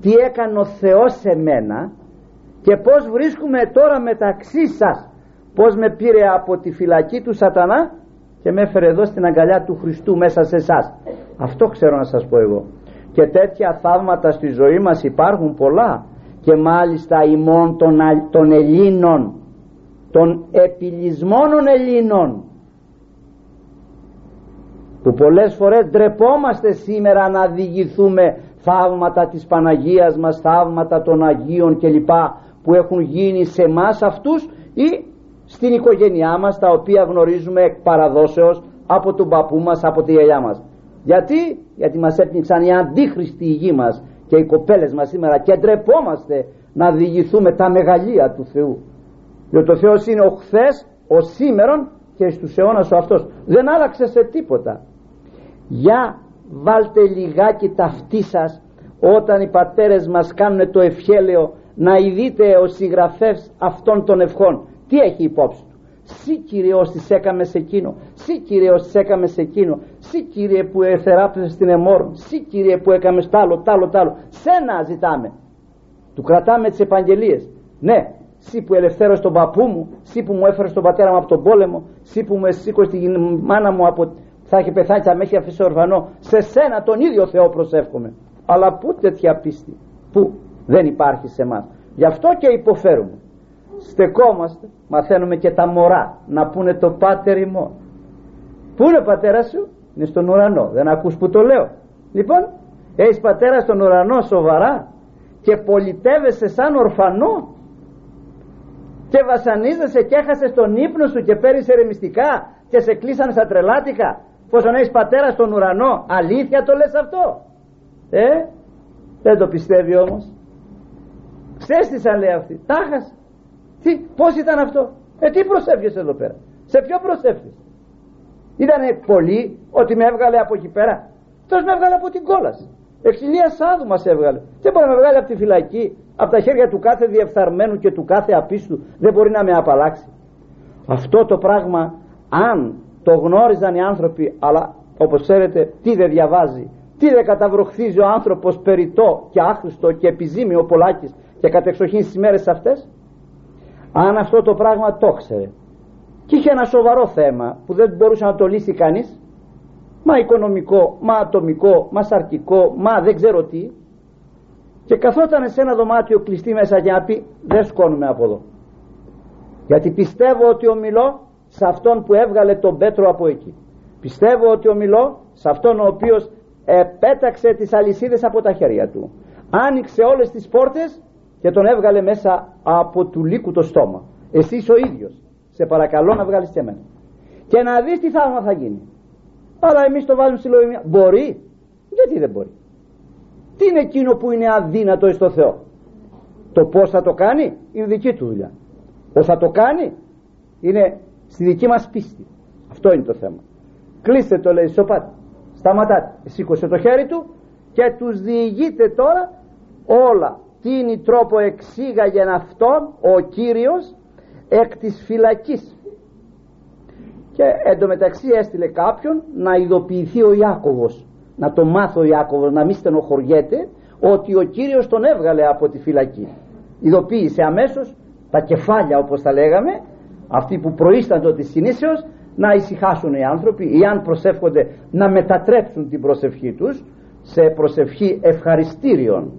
τι έκανε ο Θεός σε μένα και πως βρίσκουμε τώρα μεταξύ σας. Πως με πήρε από τη φυλακή του σατανά και με έφερε εδώ στην αγκαλιά του Χριστού μέσα σε εσάς. αυτό ξέρω να σας πω εγώ. Και τέτοια θαύματα στη ζωή μας υπάρχουν πολλά. Και μάλιστα ημών των, των Ελλήνων των επιλυσμόνων Ελλήνων που πολλές φορές ντρεπόμαστε σήμερα να διηγηθούμε θαύματα της Παναγίας μας, θαύματα των Αγίων κλπ που έχουν γίνει σε εμάς αυτούς ή στην οικογένειά μας τα οποία γνωρίζουμε εκ παραδόσεως από τον παππού μας, από τη γιαγιά μας. Γιατί, γιατί μας έπνιξαν οι αντίχριστοι η γη μας και οι κοπέλες μας σήμερα και ντρεπόμαστε να διηγηθούμε τα μεγαλεία του Θεού. Διότι ο Θεός είναι ο χθες, ο σήμερον και στους αιώνας ο αυτός. Δεν άλλαξε σε τίποτα. Για βάλτε λιγάκι τα αυτή σας όταν οι πατέρες μας κάνουν το ευχέλαιο να ειδείτε ο συγγραφεύς αυτών των ευχών τι έχει υπόψη του; Σύ Κύριε όσοι έκαμε σε εκείνο Σύ Κύριε όσοι έκαμε σε εκείνο Σύ Κύριε που εθεράπησε στην εμόρ Σύ Κύριε που έκαμε στ' άλλο, τ' άλλο, τ' άλλο Σένα ζητάμε. Του κρατάμε τις επαγγελίες. Ναι, Σύ που ελευθέρωσε τον παππού μου Σύ που μου έφερε τον πατέρα μου από τον πόλεμο Σύ που με σήκωσε τη μάνα μου από θα έχει πεθάνει θα με έχει αφήσει ορφανό. Σε σένα τον ίδιο Θεό προσεύχομαι. Αλλά πού τέτοια πίστη; Που δεν υπάρχει σε εμάς. γι' αυτό και υποφέρουμε. Στεκόμαστε μαθαίνουμε και τα μωρά να πούνε το πάτερ ημών πού είναι ο πατέρας σου; Είναι στον ουρανό. Δεν ακούς που το λέω. Λοιπόν έχεις πατέρα στον ουρανό σοβαρά και πολιτεύεσαι σαν ορφανό και βασανίζεσαι και έχασε τον ύπνο σου και παίρνει ερεμιστικά και σε κλείσανε στα τρελάτικα. Να έχεις πατέρα στον ουρανό αλήθεια το λες αυτό; Ε δεν το πιστεύει όμως. Ξέστησαν λέει αυτή τάχας τι, πως ήταν αυτό; Ε τι προσεύχεσαι εδώ πέρα; Σε ποιο προσεύχεσαι Ήτανε πολύ ότι με έβγαλε από εκεί πέρα. Αυτός με έβγαλε από την κόλαση. Εξηλία σάδου μας έβγαλε. Δεν μπορεί να με βγάλει από τη φυλακή από τα χέρια του κάθε διεφθαρμένου και του κάθε απίστου δεν μπορεί να με απαλλάξει. Αυτό το πράγμα αν το γνώριζαν οι άνθρωποι αλλά όπως ξέρετε τι δεν διαβάζει τι δεν καταβροχθίζει ο άνθρωπος περιτό και άχρηστο και επιζήμιο ο Πολάκης και κατεξοχήν στις μέρες αυτές; Αν αυτό το πράγμα το ξέρε και είχε ένα σοβαρό θέμα που δεν μπορούσε να το λύσει κανείς μα οικονομικό, μα ατομικό, μα σαρκικό, μα δεν ξέρω τι και καθόταν σε ένα δωμάτιο κλειστή μέσα για να πει δεν σκόνουμε από εδώ γιατί πιστεύω ότι ομιλώ σε αυτόν που έβγαλε τον Πέτρο από εκεί. Πιστεύω ότι ομιλώ σε αυτόν ο οποίος επέταξε τις αλυσίδες από τα χέρια του. Άνοιξε όλες τις πόρτες και τον έβγαλε μέσα από του λύκου το στόμα. Εσύ ο ίδιος. Σε παρακαλώ να βγάλεις και εμένα. Και να δεις τι θαύμα θα γίνει. Αλλά εμείς το βάζουμε στη λογική. Μπορεί. Γιατί δεν μπορεί τι είναι εκείνο που είναι αδύνατο στο Θεό; Το πως θα το κάνει; Είναι δική του δουλειά. Πως θα το κάνει; Είναι στη δική μας πίστη. Αυτό είναι το θέμα. Κλείστε το λέει σοπάτε σταματάτε. Σήκωσε το χέρι του και τους διηγείται τώρα όλα. Τι είναι τρόπο εξήγαγεν αυτόν ο Κύριος εκ της φυλακής. Και εντωμεταξύ έστειλε κάποιον να ειδοποιηθεί ο Ιάκωβος να το μάθει ο Ιάκωβος να μην στενοχωριέται ότι ο Κύριος τον έβγαλε από τη φυλακή. Ειδοποίησε αμέσως τα κεφάλια όπως τα λέγαμε αυτοί που προείσταντο της συνήσεως να ησυχάσουν οι άνθρωποι ή αν προσεύχονται να μετατρέψουν την προσευχή τους σε προσευχή ευχαριστήριων.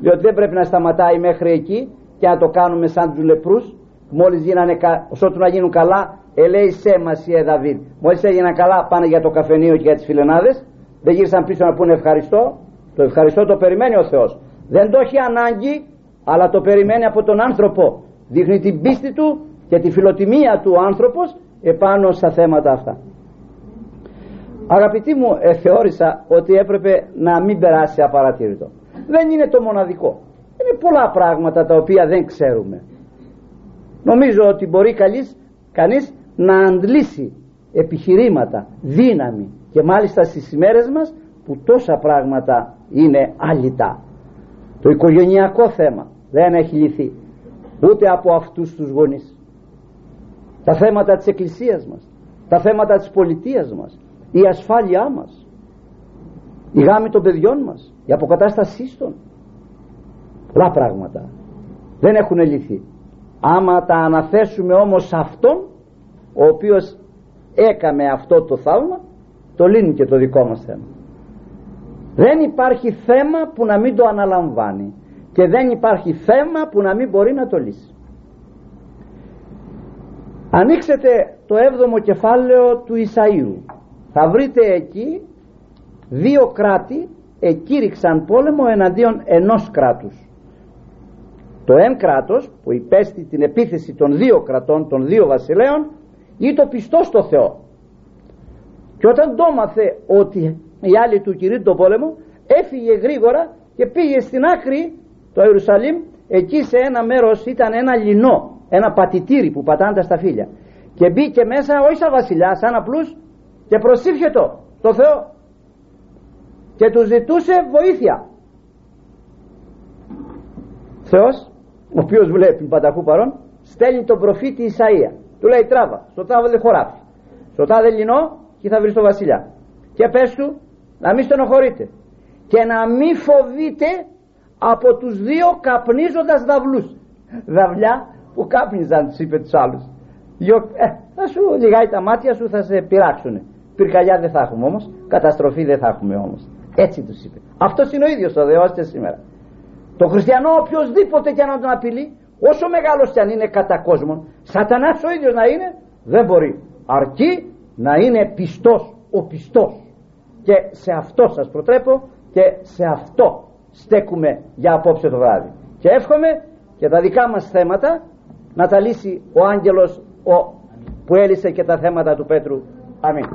Διότι δεν πρέπει να σταματάει μέχρι εκεί και να το κάνουμε σαν τους λεπρούς μόλις γίνανε, ώσοτου να γίνουν καλά ελέησέ μας η Δαβίδ. Μόλις έγιναν καλά πάνε για το καφενείο και για τις φιλενάδες δεν γύρισαν πίσω να πούνε ευχαριστώ. Το ευχαριστώ το περιμένει ο Θεός. Δεν το έχει ανάγκη αλλά το περιμένει από τον άνθρωπο. Δείχνει την πίστη του και τη φιλοτιμία του άνθρωπος επάνω στα θέματα αυτά. Αγαπητοί μου ε, θεώρησα ότι έπρεπε να μην περάσει απαρατήρητο. Δεν είναι το μοναδικό. Είναι πολλά πράγματα τα οποία δεν ξέρουμε. Νομίζω ότι μπορεί καλής, κανείς να αντλήσει επιχειρήματα, δύναμη και μάλιστα στις ημέρες μας που τόσα πράγματα είναι άλυτα. Το οικογενειακό θέμα δεν έχει λυθεί ούτε από αυτούς τους γονείς. Τα θέματα της εκκλησίας μας τα θέματα της πολιτείας μας η ασφάλειά μας η γάμη των παιδιών μας η αποκατάστασή των. Πολλά πράγματα δεν έχουν λυθεί. Άμα τα αναθέσουμε όμως αυτόν ο οποίος έκαμε αυτό το θαύμα το λύνει και το δικό μας θέμα. Δεν υπάρχει θέμα που να μην το αναλαμβάνει και δεν υπάρχει θέμα που να μην μπορεί να το λύσει. Ανοίξετε το έβδομο κεφάλαιο του Ισαΐου. Θα βρείτε εκεί δύο κράτη εκήρυξαν πόλεμο εναντίον ενός κράτους. Το εν κράτος που υπέστη την επίθεση των δύο κρατών των δύο βασιλέων ή το πιστό στο Θεό και όταν το μάθε ότι οι άλλοι του κηρύττουν το πόλεμο έφυγε γρήγορα και πήγε στην άκρη το Ιερουσαλήμ εκεί σε ένα μέρος ήταν ένα λινό ένα πατητήρι που πατάνε τα σταφύλια. Και μπήκε μέσα όχι σαν βασιλιάς σαν απλούς και προσήφιε το το Θεό. Και του ζητούσε βοήθεια. Θεός ο οποίος βλέπει πανταχού παρόν στέλνει τον προφήτη Ισαΐα. Του λέει τράβα στο δεν χωράφι στο τάδε λινό και θα βρεις τον βασιλιά. Και πες του να μην στενοχωρείτε. Και να μην φοβείτε από τους δύο καπνίζοντας δαυλούς δαυλιά που κάπνιζαν τους είπε τους άλλους. Ε, θα σου λιγάει τα μάτια σου θα σε πειράξουνε. Πυρκαλιά δεν θα έχουμε όμως. Καταστροφή δεν θα έχουμε όμως. Έτσι τους είπε. Αυτός είναι ο ίδιος ο Θεός και σήμερα. Το χριστιανό οποιοδήποτε και να τον απειλεί όσο μεγάλος κι αν είναι κατά κόσμον σατανάς ο ίδιος να είναι δεν μπορεί. Αρκεί να είναι πιστός ο πιστός. Και σε αυτό σας προτρέπω και σε αυτό στέκουμε για απόψε το βράδυ. Και εύχομαι και τα δικά μας θέματα να τα λύσει ο άγγελος ο, που έλυσε και τα θέματα του Πέτρου. Αμήν